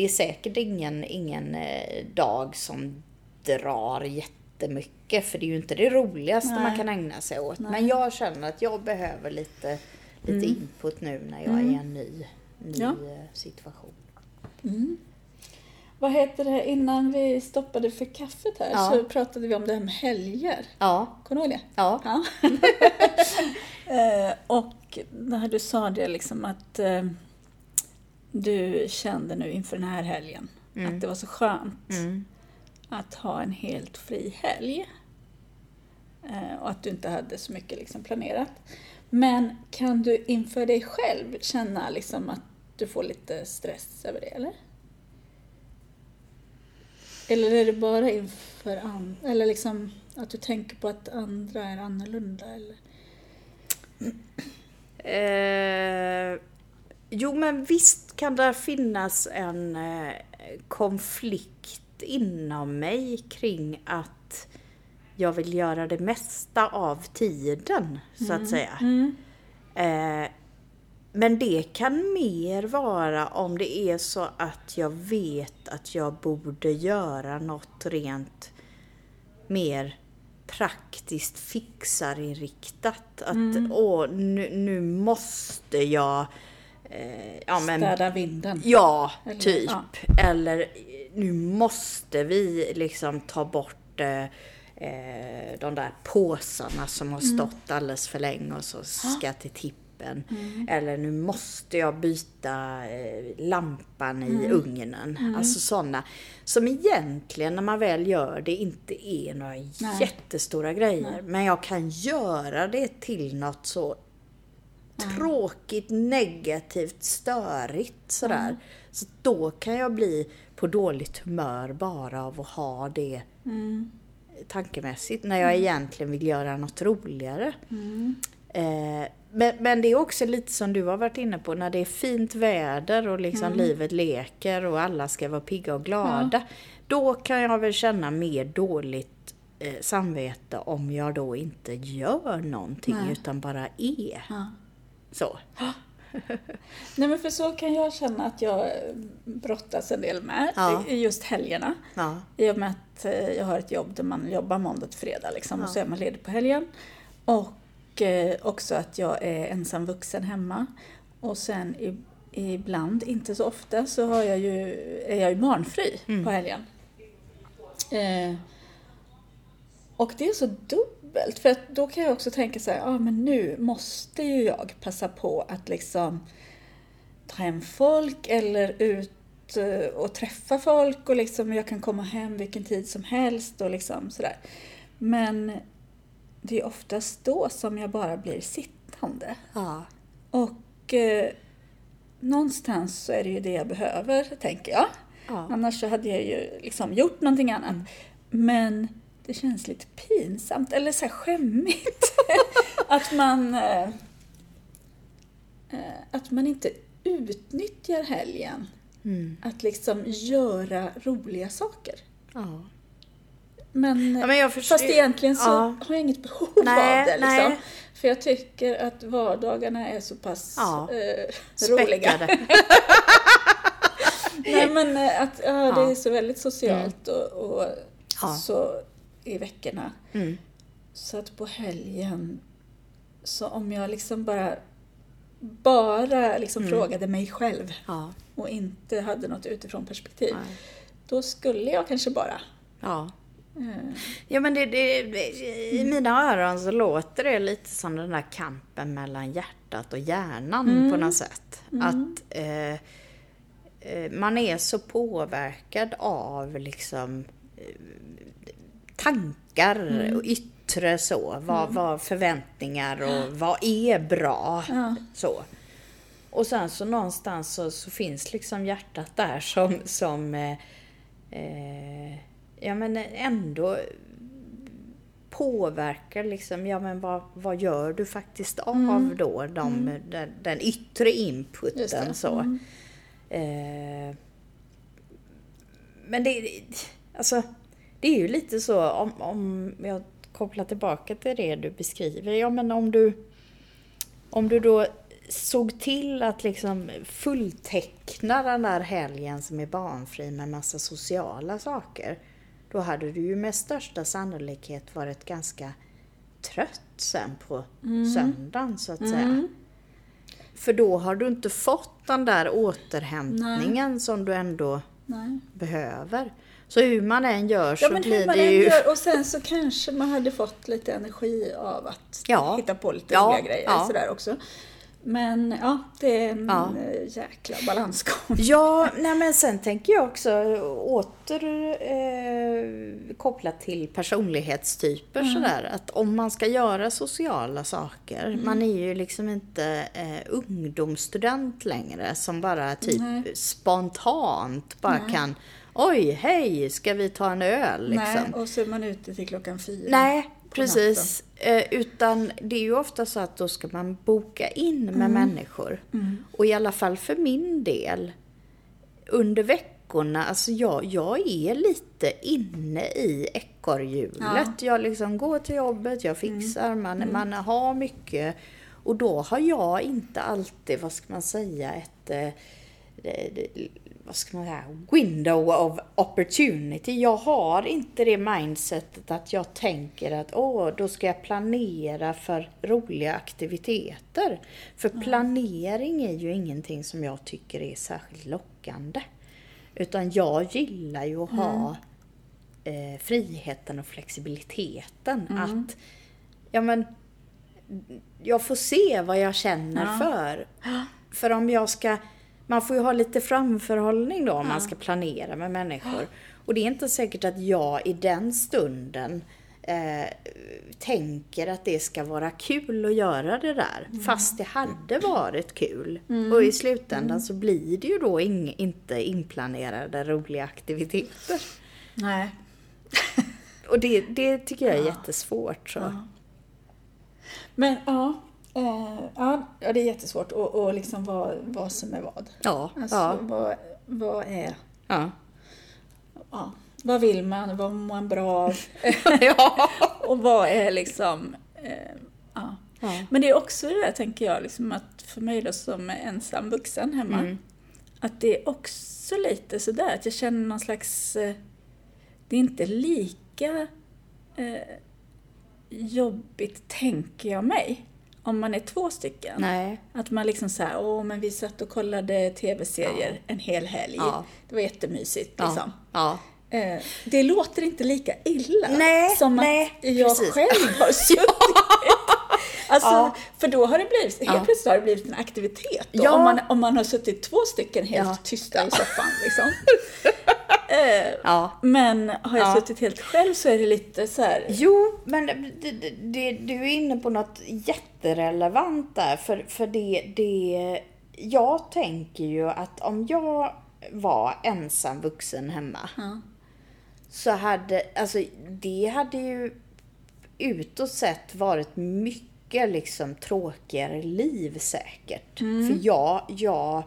Det är säkert ingen, ingen eh, dag som drar jättemycket. För det är ju inte det roligaste Nej. man kan ägna sig åt. Men jag känner att jag behöver lite, lite input nu när jag är i en ny, ny Ja. eh, situation. Vad heter det, innan vi stoppade för kaffet här Ja. så pratade vi om det här med helger. Ja, Kommer du ihåg det? ja. Ja. eh, och när du sa det liksom att du kände nu inför den här helgen att det var så skönt Mm. att ha en helt fri helg. Eh, och att du inte hade så mycket liksom planerat. Men kan du inför dig själv känna liksom att du får lite stress över det, eller? Eller är det bara inför andra? Eller liksom att du tänker på att andra är annorlunda? Eller? Eh, jo, men visst kan det finnas en eh, konflikt inom mig kring att jag vill göra det mesta av tiden, så att säga. Eh, men det kan mer vara om det är så att jag vet att jag borde göra något rent mer praktiskt fixarinriktat. Att åh, nu, nu måste jag eh, ja, men, Städa vinden? Ja, Eller- typ. ja. Eller nu måste vi liksom ta bort eh, eh de där påsarna som har stått alldeles för länge och så ska till tippen. Eller nu måste jag byta eh, lampan i ugnen. Alltså sådana som egentligen när man väl gör det inte är några jättestora grejer. Men jag kan göra det till något så tråkigt, negativt, störigt sådär. Så då kan jag bli på dåligt humör bara av att ha det tankemässigt när jag egentligen vill göra något roligare. Eh, men, men det är också lite som du har varit inne på, när det är fint väder och liksom livet leker och alla ska vara pigga och glada. Då kan jag väl känna mer dåligt eh, samvete om jag då inte gör någonting Nej. utan bara är. Ja. Så. Nej men för så kan jag känna att jag brottas en del med Ja. just helgerna. Ja. I och med att eh, jag har ett jobb där man jobbar måndag till fredag liksom, och så är man ledig på helgen. Och eh, också att jag är ensam vuxen hemma. Och sen i, ibland, inte så ofta, så har jag ju, är jag ju barnfri på helgen. Eh, och det är så dubbelt, för att då kan jag också tänka så här, ja ah, men nu måste ju jag passa på att liksom ta hem folk eller ut eh, och träffa folk och liksom jag kan komma hem vilken tid som helst och liksom sådär. Men det är oftast då som jag bara blir sittande. Ja. Och eh, någonstans så är det ju det jag behöver, tänker jag. Ja. Annars så hade jag ju liksom gjort någonting annat. Men det känns lite pinsamt, eller så här skämmigt. att man... Eh, eh, att man inte utnyttjar helgen. Mm. Att liksom göra roliga saker. Ja. Men, Ja, men fast egentligen så Ja. har jag inget behov Nej, av det. Liksom. nej. För jag tycker att vardagarna är så pass Ja. eh, roliga. Nej men eh, att ja, det är så väldigt socialt och, och så i veckorna. Mm. Så att på helgen, så om jag liksom bara, bara liksom Mm. frågade mig själv Ja. och inte hade något utifrån perspektiv, Nej. då skulle jag kanske bara Ja. eh, Ja men det, det, i mina öron så låter det lite som den där kampen mellan hjärtat och hjärnan på något sätt. Att eh, eh, man är så påverkad av liksom tankar och yttre så. Vad, vad förväntningar och vad är bra. Ja. Så. Och sen så någonstans så, så finns liksom hjärtat där som, som eh, eh, ja men ändå påverkar liksom, ja men vad, vad gör du faktiskt av då de, den, den yttre inputen så. Mm. Eh, men det, alltså, det är ju lite så om, om jag kopplar tillbaka till det du beskriver. Ja men om du, om du då såg till att liksom fullteckna den där helgen som är barnfri med massa sociala saker. Då hade du ju med största sannolikhet varit ganska trött sen på söndagen så att säga. För då har du inte fått den där återhämtningen som du ändå nej. behöver. Så hur man än gör så Ja men blir hur man det än ju... gör, och sen så kanske man hade fått lite energi av att Ja. hitta på lite Ja, roliga grejer ja. sådär också. Men ja, det är en Ja. jäkla balansgång. Ja, nej men sen tänker jag också åter eh, kopplat till personlighetstyper sådär. Att om man ska göra sociala saker, man är ju liksom inte eh, ungdomsstudent längre som bara typ Nej. spontant bara kan Oj, hej, ska vi ta en öl? Liksom. Nej, och så är man ute till klockan fyra. Nej, precis. Eh, utan det är ju ofta så att då ska man boka in med Mm. människor. Och i alla fall för min del, under veckorna, alltså jag, jag är lite inne i ekorrhjulet. Ja. Mm. Jag liksom går till jobbet, jag fixar, man, man har mycket. Och då har jag inte alltid, vad ska man säga, ett eh, vad ska man säga, window of opportunity. Jag har inte det mindsetet att jag tänker att åh, då ska jag planera för roliga aktiviteter. För planering är ju ingenting som jag tycker är särskilt lockande. Utan jag gillar ju att ha eh, friheten och flexibiliteten. Att, ja men, jag får se vad jag känner för. För om jag ska, man får ju ha lite framförhållning då om man ska planera med människor. Och det är inte säkert att jag i den stunden eh, tänker att det ska vara kul att göra det där. Fast det hade varit kul. Och i slutändan så blir det ju då ing, inte inplanerade roliga aktiviteter. Nej. Och det, det tycker jag är jättesvårt. Så. Men ja, eh, ja, ja, det är jättesvårt och, och liksom vad, vad som är vad. Ja, Alltså, ja, vad, vad är... ja. Ja, vad vill man? Vad mår man bra av? ja. och vad är liksom... Eh, ja. Ja. Men det är också det där, tänker jag, liksom att för mig då som ensam vuxen hemma, Mm. att det är också lite sådär att jag känner någon slags... Eh, det är inte lika eh, jobbigt, tänker jag mig, om man är två stycken. Nej. Att man liksom såhär, åh men vi satt och kollade tv-serier en hel helg. Ja. Det var jättemysigt Ja. liksom. Ja. Eh, det låter inte lika illa Nej, som nej, att jag precis. själv har suttit. Alltså, Ja. för då har det blivit, helt Ja. plötsligt har det blivit en aktivitet då, Ja. om, man, om man har suttit två stycken helt Ja. tysta i soffan liksom. eh, Ja. men har jag Ja. suttit helt själv så är det lite så här. Jo, men det, det, det, du är inne på något jätterelevant där. För, för det, det... Jag tänker ju att om jag var ensam vuxen hemma Ja. så hade, alltså det hade ju utåt sett varit mycket liksom tråkigare liv säkert. För jag, jag,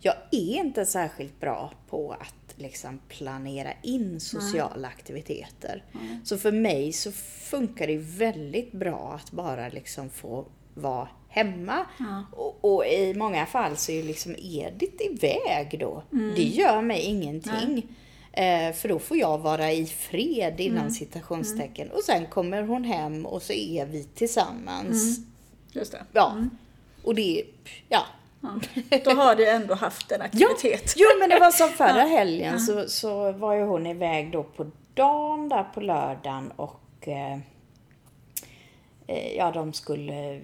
jag är inte särskilt bra på att liksom planera in sociala aktiviteter. Så för mig så funkar det väldigt bra att bara liksom få vara hemma. Och, och i många fall så är liksom Edith iväg då. Det gör mig ingenting. Eh, för då får jag vara i fred inom citationstecken. Och sen kommer hon hem och så är vi tillsammans. Just det. Ja. Och det, ja. Då har du ändå haft en Ja, aktivitet. jo men det var som förra helgen så, så var ju hon iväg då på dagen där på lördagen och eh, eh, ja de skulle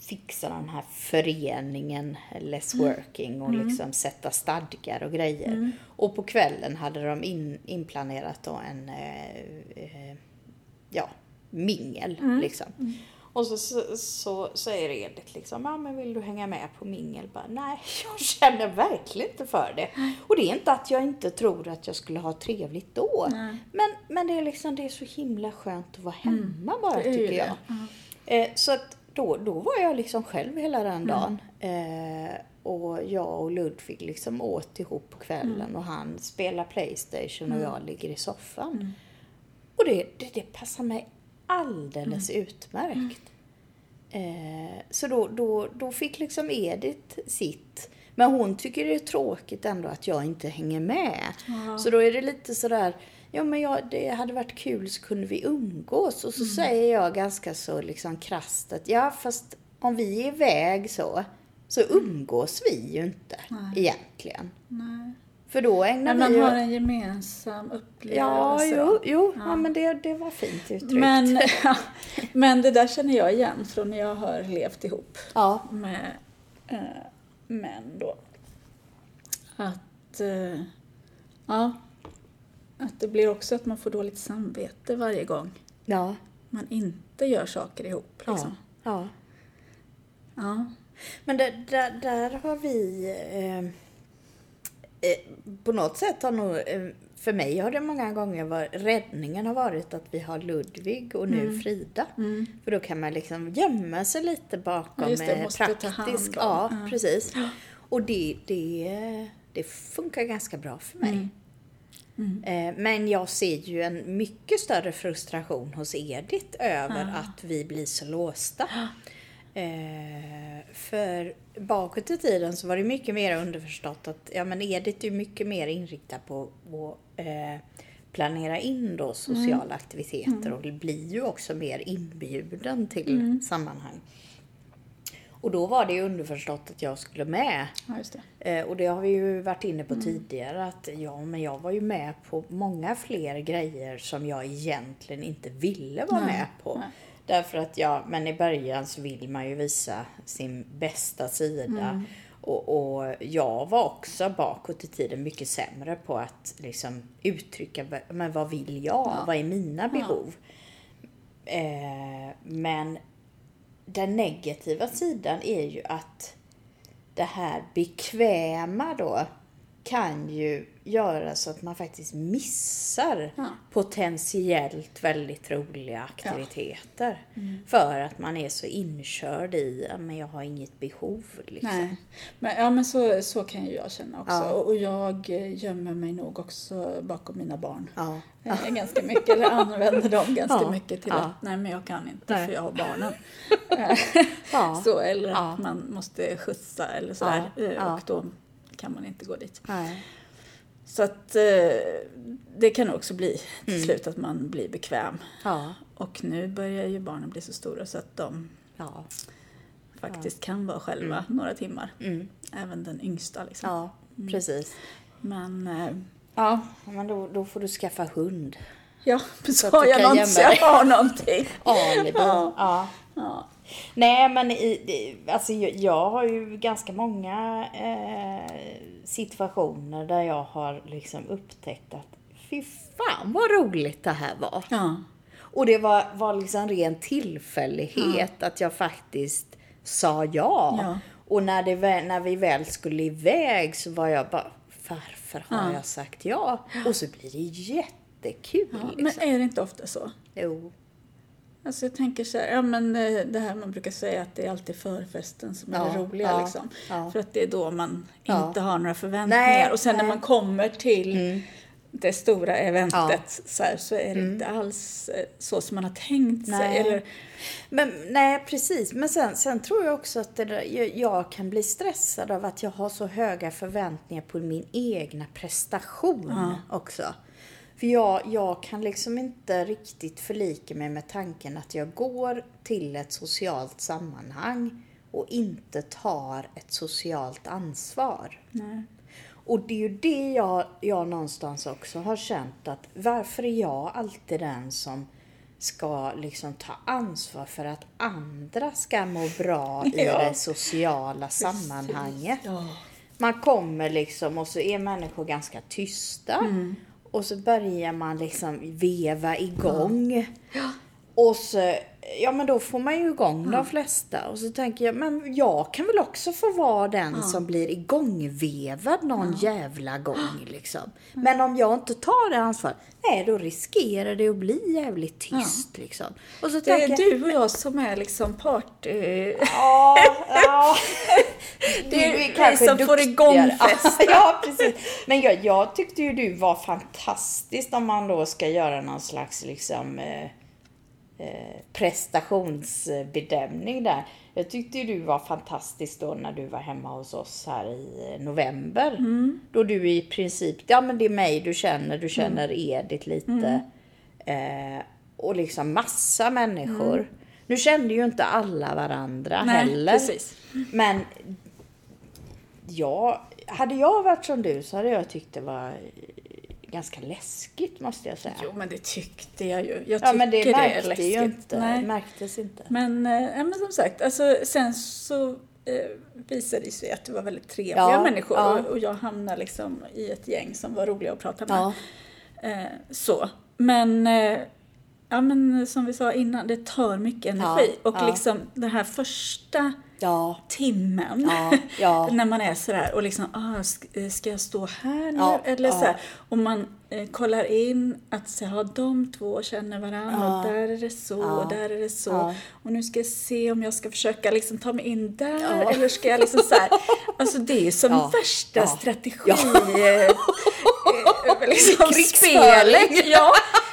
fixa den här föreningen Less Working och liksom sätta stadgar och grejer. Och på kvällen hade de in, inplanerat då en eh, eh, ja, mingel liksom. Och så, så, så säger Edith liksom, ja men vill du hänga med på mingel? Bara, Nej, jag känner verkligen inte för det. Och det är inte att jag inte tror att jag skulle ha trevligt då. Men, men det är liksom, det är så himla skönt att vara hemma bara Det är ju tycker jag. det. Eh, så att då, då var jag liksom själv hela den dagen. Eh, och jag och Ludvig liksom åt ihop på kvällen och han spelar Playstation och jag ligger i soffan. Och det, det, det passar mig alldeles utmärkt. Eh, så då, då, då fick liksom Edith sitt. Men hon tycker det är tråkigt ändå att jag inte hänger med. Så då är det lite sådär, ja men jag, det hade varit kul så kunde vi umgås. Och så säger jag ganska så liksom krasst att ja fast om vi är iväg så, så umgås vi ju inte egentligen. Nej. För då ägnar Men man vi ju... har en gemensam upplevelse. Ja, jo, jo ja. men det, det var fint uttryckt. Men, men det där känner jag igen från när jag har levt ihop Ja, med eh, män då. Att, eh, ja, att det blir också att man får dåligt samvete varje gång ja, man inte gör saker ihop. ja. Liksom. ja. Ja. Men där, där, där har vi... Eh, på något sätt har nog... Eh, för mig har det många gånger varit... Räddningen har varit att vi har Ludvig och nu Frida. För då kan man liksom gömma sig lite bakom just det, eh, ta praktisk... hand om. Ja, precis. Och det, det, det funkar ganska bra för mig. Eh, Men jag ser ju en mycket större frustration hos Edith över att vi blir så låsta. Eh, för bakåt i tiden så var det mycket mer underförstått att ja, men Edith är mycket mer inriktad på att eh, planera in då sociala aktiviteter och blir ju också mer inbjuden till sammanhang. Och då var det ju underförstått att jag skulle med. Ja, det. Eh, och det har vi ju varit inne på tidigare att ja, men jag var ju med på många fler grejer som jag egentligen inte ville vara Nej, med på. nej. Därför att ja, men i början så vill man ju visa sin bästa sida. Och, och jag var också bakåt i tiden mycket sämre på att liksom uttrycka, men vad vill jag? Vad är mina behov? Eh, men den negativa sidan är ju att det här bekväma då kan ju göra så att man faktiskt missar Ja. potentiellt väldigt roliga aktiviteter. För att man är så inkörd i, ja, men jag har inget behov liksom. Nej, men, ja, men så, så kan ju jag känna också. Ja. Och, jag eh, gömmer mig nog också bakom mina barn. Ja. Eh, Ganska mycket, eller använder dem ganska Ja, mycket till ja. att nej men jag kan inte Nej. för jag har barnen. Ja. så, eller Ja. att man måste skjutsa eller sådär. Ja, eh, ja. Och då kan man inte gå dit. Nej. Så att eh, det kan också bli till Mm. slut att man blir bekväm. Ja. Och nu börjar ju barnen bli så stora så att de Ja. faktiskt kan vara själva några timmar. Mm. Även den yngsta liksom. Ja, precis. Men eh, ja, Men då, då får du skaffa hund. ja, så jag dig. Jag har någonting. Alibi. Ja. ja. Ja. Nej, men i, alltså, jag, har ju ganska många eh, situationer där jag har liksom upptäckt att fy fan vad roligt det här var. Ja. Och det var, var liksom ren tillfällighet att jag faktiskt sa ja. Ja. Och när, det, när vi väl skulle iväg så var jag bara, varför har Ja. jag sagt ja? Och så blir det jättekul. Ja, liksom. Men är det inte ofta så? Jo. Alltså jag tänker så här, ja men eh, det här man brukar säga att det är alltid förfesten som är Ja, det roliga ja, liksom. ja. För att det är då man inte har några förväntningar. Nej, och sen när nej. man kommer till det stora eventet. Mm. så, här, så är det inte alls eh, så som man har tänkt sig. Nej. Eller, Men, nej, precis. Men sen, sen tror jag också att där, jag, jag kan bli stressad av att jag har så höga förväntningar på min egna prestation också. För jag, jag kan liksom inte riktigt förlika mig med tanken att jag går till ett socialt sammanhang och inte tar ett socialt ansvar. nej. Och det är ju det jag, jag någonstans också har känt att varför är jag alltid den som ska liksom ta ansvar för att andra ska må bra i Ja. det sociala sammanhanget. Ja. Man kommer liksom och så är människor ganska tysta. Mm. Och så börjar man liksom veva igång. Och så, ja men då får man ju igång de flesta. Och så tänker jag, men jag kan väl också få vara den som blir igångvevad någon jävla gång liksom. Men om jag inte tar det ansvaret, nej då riskerar det att bli jävligt tyst liksom. Och så Det tänker är du och jag som är liksom part... Eh, Ja, ja. Det är du som får igång festen. Ja, precis. Men jag, jag tyckte ju du var fantastisk om man då ska göra någon slags liksom eh, prestationsbedömning där. Jag tyckte du var fantastisk då när du var hemma hos oss här i eh, november. Mm. Då du i princip, ja men det är mig du känner, du känner Mm. Edith lite. Eh, och liksom massa människor. Nu kände ju inte alla varandra Mm. Nej, heller. precis. Men jag, hade jag varit som du så hade jag tyckt det var ganska läskigt måste jag säga. Jo, men det tyckte jag ju. Jag ja men det tycker är läskigt. ju inte. Nej. Det märktes inte. Men, eh, men som sagt, alltså, sen så eh, visade det sig att det var väldigt trevliga Ja, människor ja. och, och jag hamnade liksom i ett gäng som var roliga att prata med. Ja. Eh, så. Men, eh, ja, men som vi sa innan, det tar mycket energi. och liksom den här första Ja. timmen Ja, ja. när man är sådär och liksom, ah, sk- ska jag stå här nu? Eller sådär. Och man eh, kollar in att så, ja, de två känner varandra och där är det så och där är det så. Och nu ska jag se om jag ska försöka liksom ta mig in där eller ska jag liksom så. Alltså det är som värsta strategi. Eh, eh, liksom Krigsföring. Ja.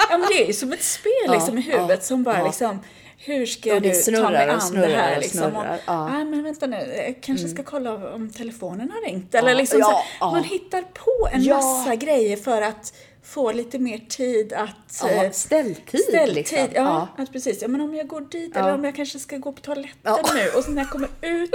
ja, men det är ju som ett spel liksom i huvudet som bara liksom hur ska jag Och nu ta mig an snurrar det här och liksom? snurrar, Och, ja. Mm. ah, men vänta nu, jag kanske ska kolla om telefonen har ringt. Eller Ja, liksom ja, så här. Man hittar på en massa grejer för att få lite mer tid att... Ja, eh, ställtid, ställtid liksom. ja, Ja. Att precis. Ja, men om jag går dit Ja. eller om jag kanske ska gå på toaletten nu och sen när jag kommer ut,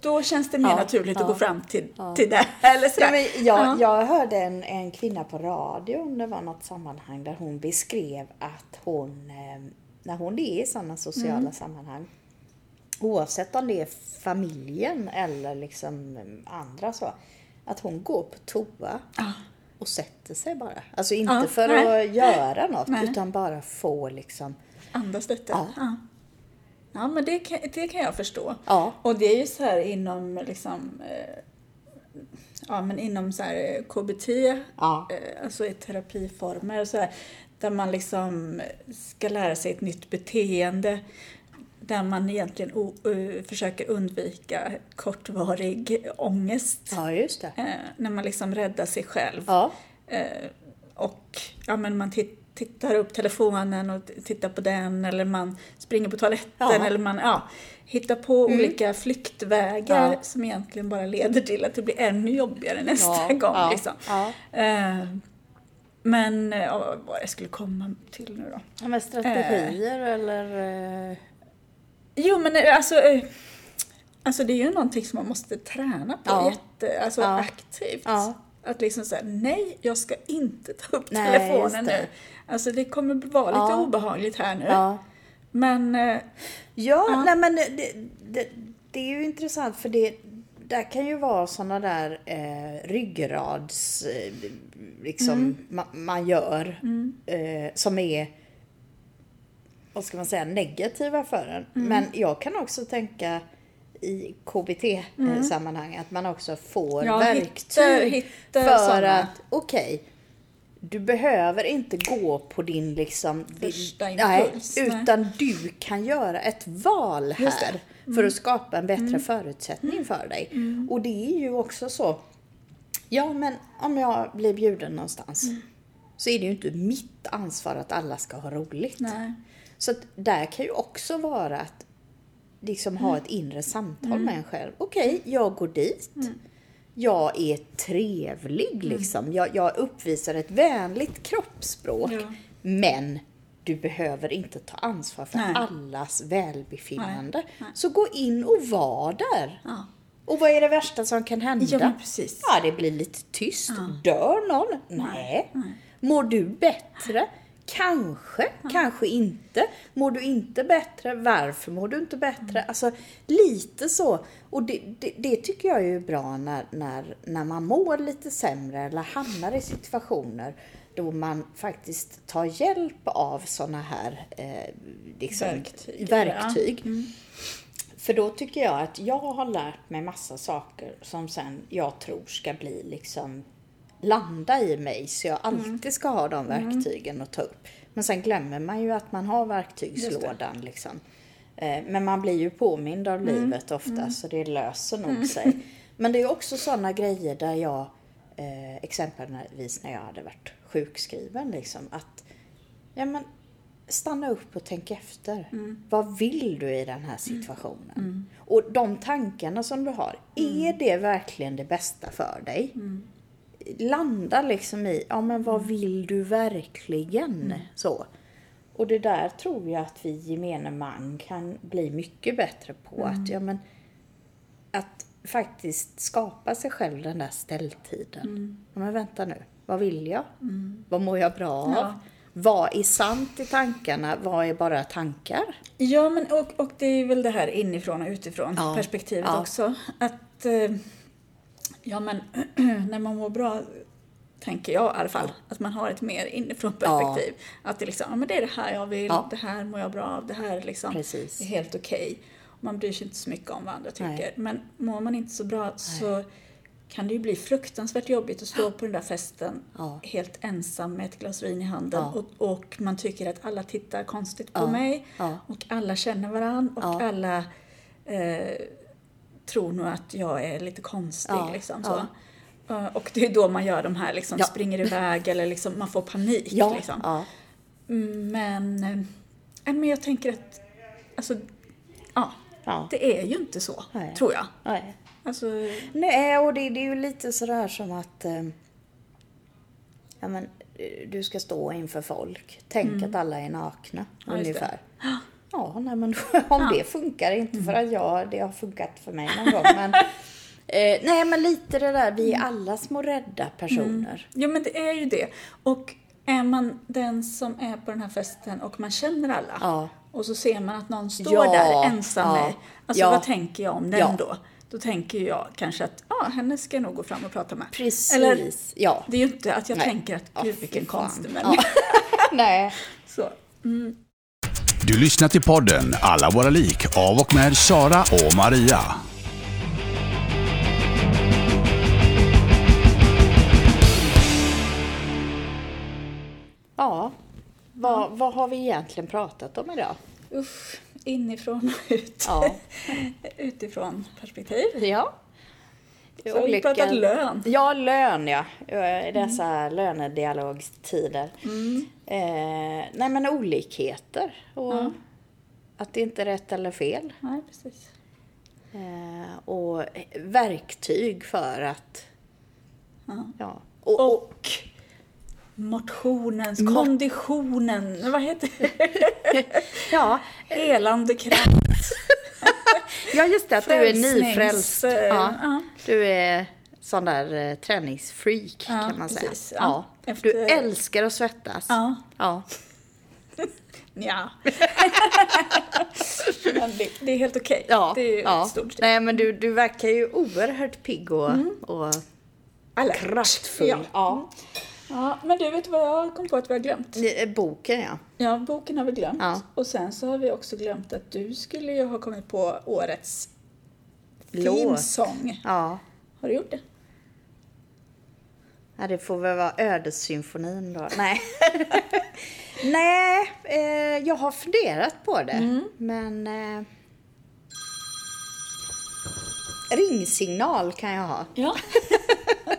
då känns det mer naturligt att gå fram till, till det. Eller sådär. men jag, Ja. jag hörde en, en kvinna på radion, det var något sammanhang där hon beskrev att hon, eh, när hon är i sådana sociala Mm. sammanhang, oavsett om det är familjen eller liksom andra så, att hon går på toa och sätter sig bara. Alltså inte Ja, för nej. att göra något Nej. utan bara få liksom, Andas lite. Ja. Ja. Ja, men det kan, det kan jag förstå. ja, Och det är ju så här inom liksom, eh, ja men inom så här eh, KBT, ja, eh, alltså i terapiformer så här, där man liksom ska lära sig ett nytt beteende där man egentligen försöker undvika kortvarig ångest. ja just det. Eh, när man liksom räddar sig själv. Ja, Eh, och ja, men man tit- tittar upp telefonen och tittar på den eller man springer på toaletten Ja. Mm. eller man ja, hittar på olika flyktvägar Ja. som egentligen bara leder till att det blir ännu jobbigare nästa gång. Liksom. Eh, men eh, ja, vad jag skulle komma till nu då. Ja, men strategier eller... eh, Jo men eh, alltså, eh, alltså det är ju någonting som man måste träna på Ja. jätte, alltså Ja. aktivt. Ja. Att liksom säga nej, jag ska inte ta upp Nej, telefonen nu. Alltså det kommer vara lite obehagligt här nu. Ja. Men eh, Ja. nej men det, det, det är ju intressant för det där kan ju vara sådana där eh, ryggrads eh, liksom ma, man gör eh, som är vad ska man säga negativa för en. Men jag kan också tänka i KBT-sammanhang att man också får Ja, verktyg hittar- hittar för såna. att okej du behöver inte gå på din liksom din- Första nej, impuls, nej. utan du kan göra ett val här. Mm. För att skapa en bättre förutsättning för dig. Och det är ju också så. Ja, men om jag blir bjuden någonstans Mm. så är det ju inte mitt ansvar att alla ska ha roligt. nej. Så att där kan ju också vara att liksom ha ett inre samtal med en själv. Okej, jag går dit. Jag är trevlig liksom. Jag, jag uppvisar ett vänligt kroppsspråk. Ja. Men du behöver inte ta ansvar för Nej. allas välbefinnande. Nej, nej. Så gå in och var där. Ja. Och vad är det värsta som kan hända? Ja, precis. Ja, det blir lite tyst. Dör någon? Nej. Mår du bättre? Kanske, kanske inte. Mår du inte bättre? Varför mår du inte bättre? Alltså lite så. Och det, det, det tycker jag är bra när, när, när man mår lite sämre eller hamnar i situationer då man faktiskt tar hjälp av sådana här eh, liksom, Verktyg, verktyg. ja. För då tycker jag att jag har lärt mig massa saker som sen jag tror ska bli liksom landa i mig så jag alltid ska ha de verktygen att ta upp. Men sen glömmer man ju att man har verktygslådan liksom. Eh, Men man blir ju påmind av livet ofta så det löser nog sig. Men det är också sådana grejer där jag eh, exempelvis när jag hade varit sjukskriven liksom att ja men stanna upp och tänk efter. Vad vill du i den här situationen? Och de tankarna som du har, är det verkligen det bästa för dig? Landa liksom i, ja men vad vill du verkligen? Så. Och det där tror jag att vi gemene man kan bli mycket bättre på. Att, ja, men, att faktiskt skapa sig själv den där ställtiden. Ja, men vänta nu, vad vill jag? Vad mår jag bra av? Ja. Vad är sant i tankarna? Vad är bara tankar? Ja, men och, och det är väl det här inifrån och utifrån Ja. perspektivet Ja. också. Att, eh, ja men när man mår bra, tänker jag i alla fall, att man har ett mer inifrån perspektiv. Att det liksom, ja men det är det här jag vill, det här mår jag bra av, det här liksom Precis. är helt okej. Man bryr sig inte så mycket om vad andra tycker. Nej. Men mår man inte så bra så kan det ju bli fruktansvärt jobbigt att stå på den där festen Ja. helt ensam med ett glas vin i handen Ja. och, och man tycker att alla tittar konstigt på Ja. mig och alla känner varann och alla eh, tror nog att jag är lite konstig. Liksom, så. Eh, Och det är då man gör de här, liksom, springer iväg eller liksom, man får panik. Liksom. Men, eh, men jag tänker att alltså, ja, ja. det är ju inte så, Nej. tror jag. Nej. Alltså, Nej, och det, det är ju lite sådär som att... Eh, ja, men, du ska stå inför folk. Tänk att alla är nakna, Ja, ungefär. Ja, nej men om det funkar, inte för att jag, det har funkat för mig någon gång, men eh, nej men lite det där, vi är alla små rädda personer. Jo, men det är ju det. Och är man den som är på den här festen och man känner alla Ja. och så ser man att någon står Ja, där ensam ja, med, alltså vad tänker jag om den då? Då tänker jag kanske att, ja, henne ska jag nog gå fram och prata med. Precis, Eller, ja. det är ju inte att jag Nej. tänker att, Ja, gud fy vilken konstig människa. Ja. nej. Så. Mm. Du lyssnar till podden Alla våra lik av och med Sara och Maria. Ja. Vad, vad har vi egentligen pratat om idag? Usch, inifrån och ut. Ja. Utifrån perspektiv. Ja. Så vi pratat lön. Ja, lön ja. I dessa lönedialogstider. Eh, nej men olikheter. Och att det inte är rätt eller fel. Nej, precis. Eh, och verktyg för att... Ja. Ja. Och, och, Och motionens, Mo- konditionen, vad heter det? ja, Helande kraft. ja, just det. Att du är nyfrälst. eh, Ja. ja. Du är sån där eh, träningsfreak Ja, kan man säga. precis. Ja. Ja. Efter- Du älskar att svettas. Ja. Ja. Ja. Det, det är helt okej. Ja, Det är ju ja. stort. Nej, men du, du verkar ju oerhört pigg och, och Alert. kraftfull. Ja. Ja. men du vet vad jag kom på att vi har glömt? Eh, Boken, ja. Ja, boken har vi glömt. Ja. Och sen så har vi också glömt att du skulle ju ha kommit på årets themesång. Ja. Har du gjort det? ja, det får väl vara ödessymfonin då. Nej. Nej, eh, jag har funderat på det. Men... Eh, ringsignal kan jag ha. Ja.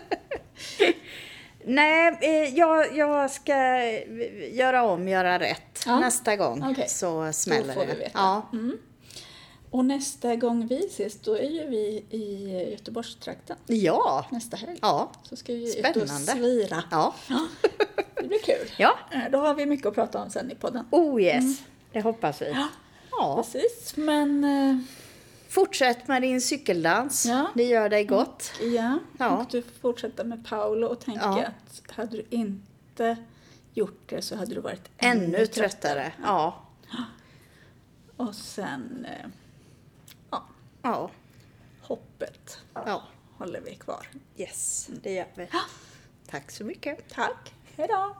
Nej, eh, jag, jag ska eh, göra om, göra rätt Ja. nästa gång. Okej. Så smäller får det. vi veta. Ja. Och nästa gång vi ses, då är ju vi i Göteborgstrakten. ja. Nästa helg. Ja. Så ska vi ut och Spännande. svira. Ja. Det blir kul. Ja. Eh, Då har vi mycket att prata om sen i podden. Oh yes, det hoppas vi. Ja. Precis, men Fortsätt med din cykeldans. Ja. Det gör dig gott. ja, Ja. och du får fortsätta med Paolo och tänka Ja. att hade du inte gjort det så hade du varit ännu, Ännu tröttare. Ja. Och sen, eh, ja, Ja. hoppet Ja. håller vi kvar. Yes, det gör vi. Tack så mycket. Tack, hejdå!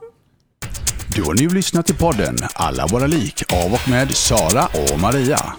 Du har nu lyssnat till podden Alla våra lik av och med Sara och Maria.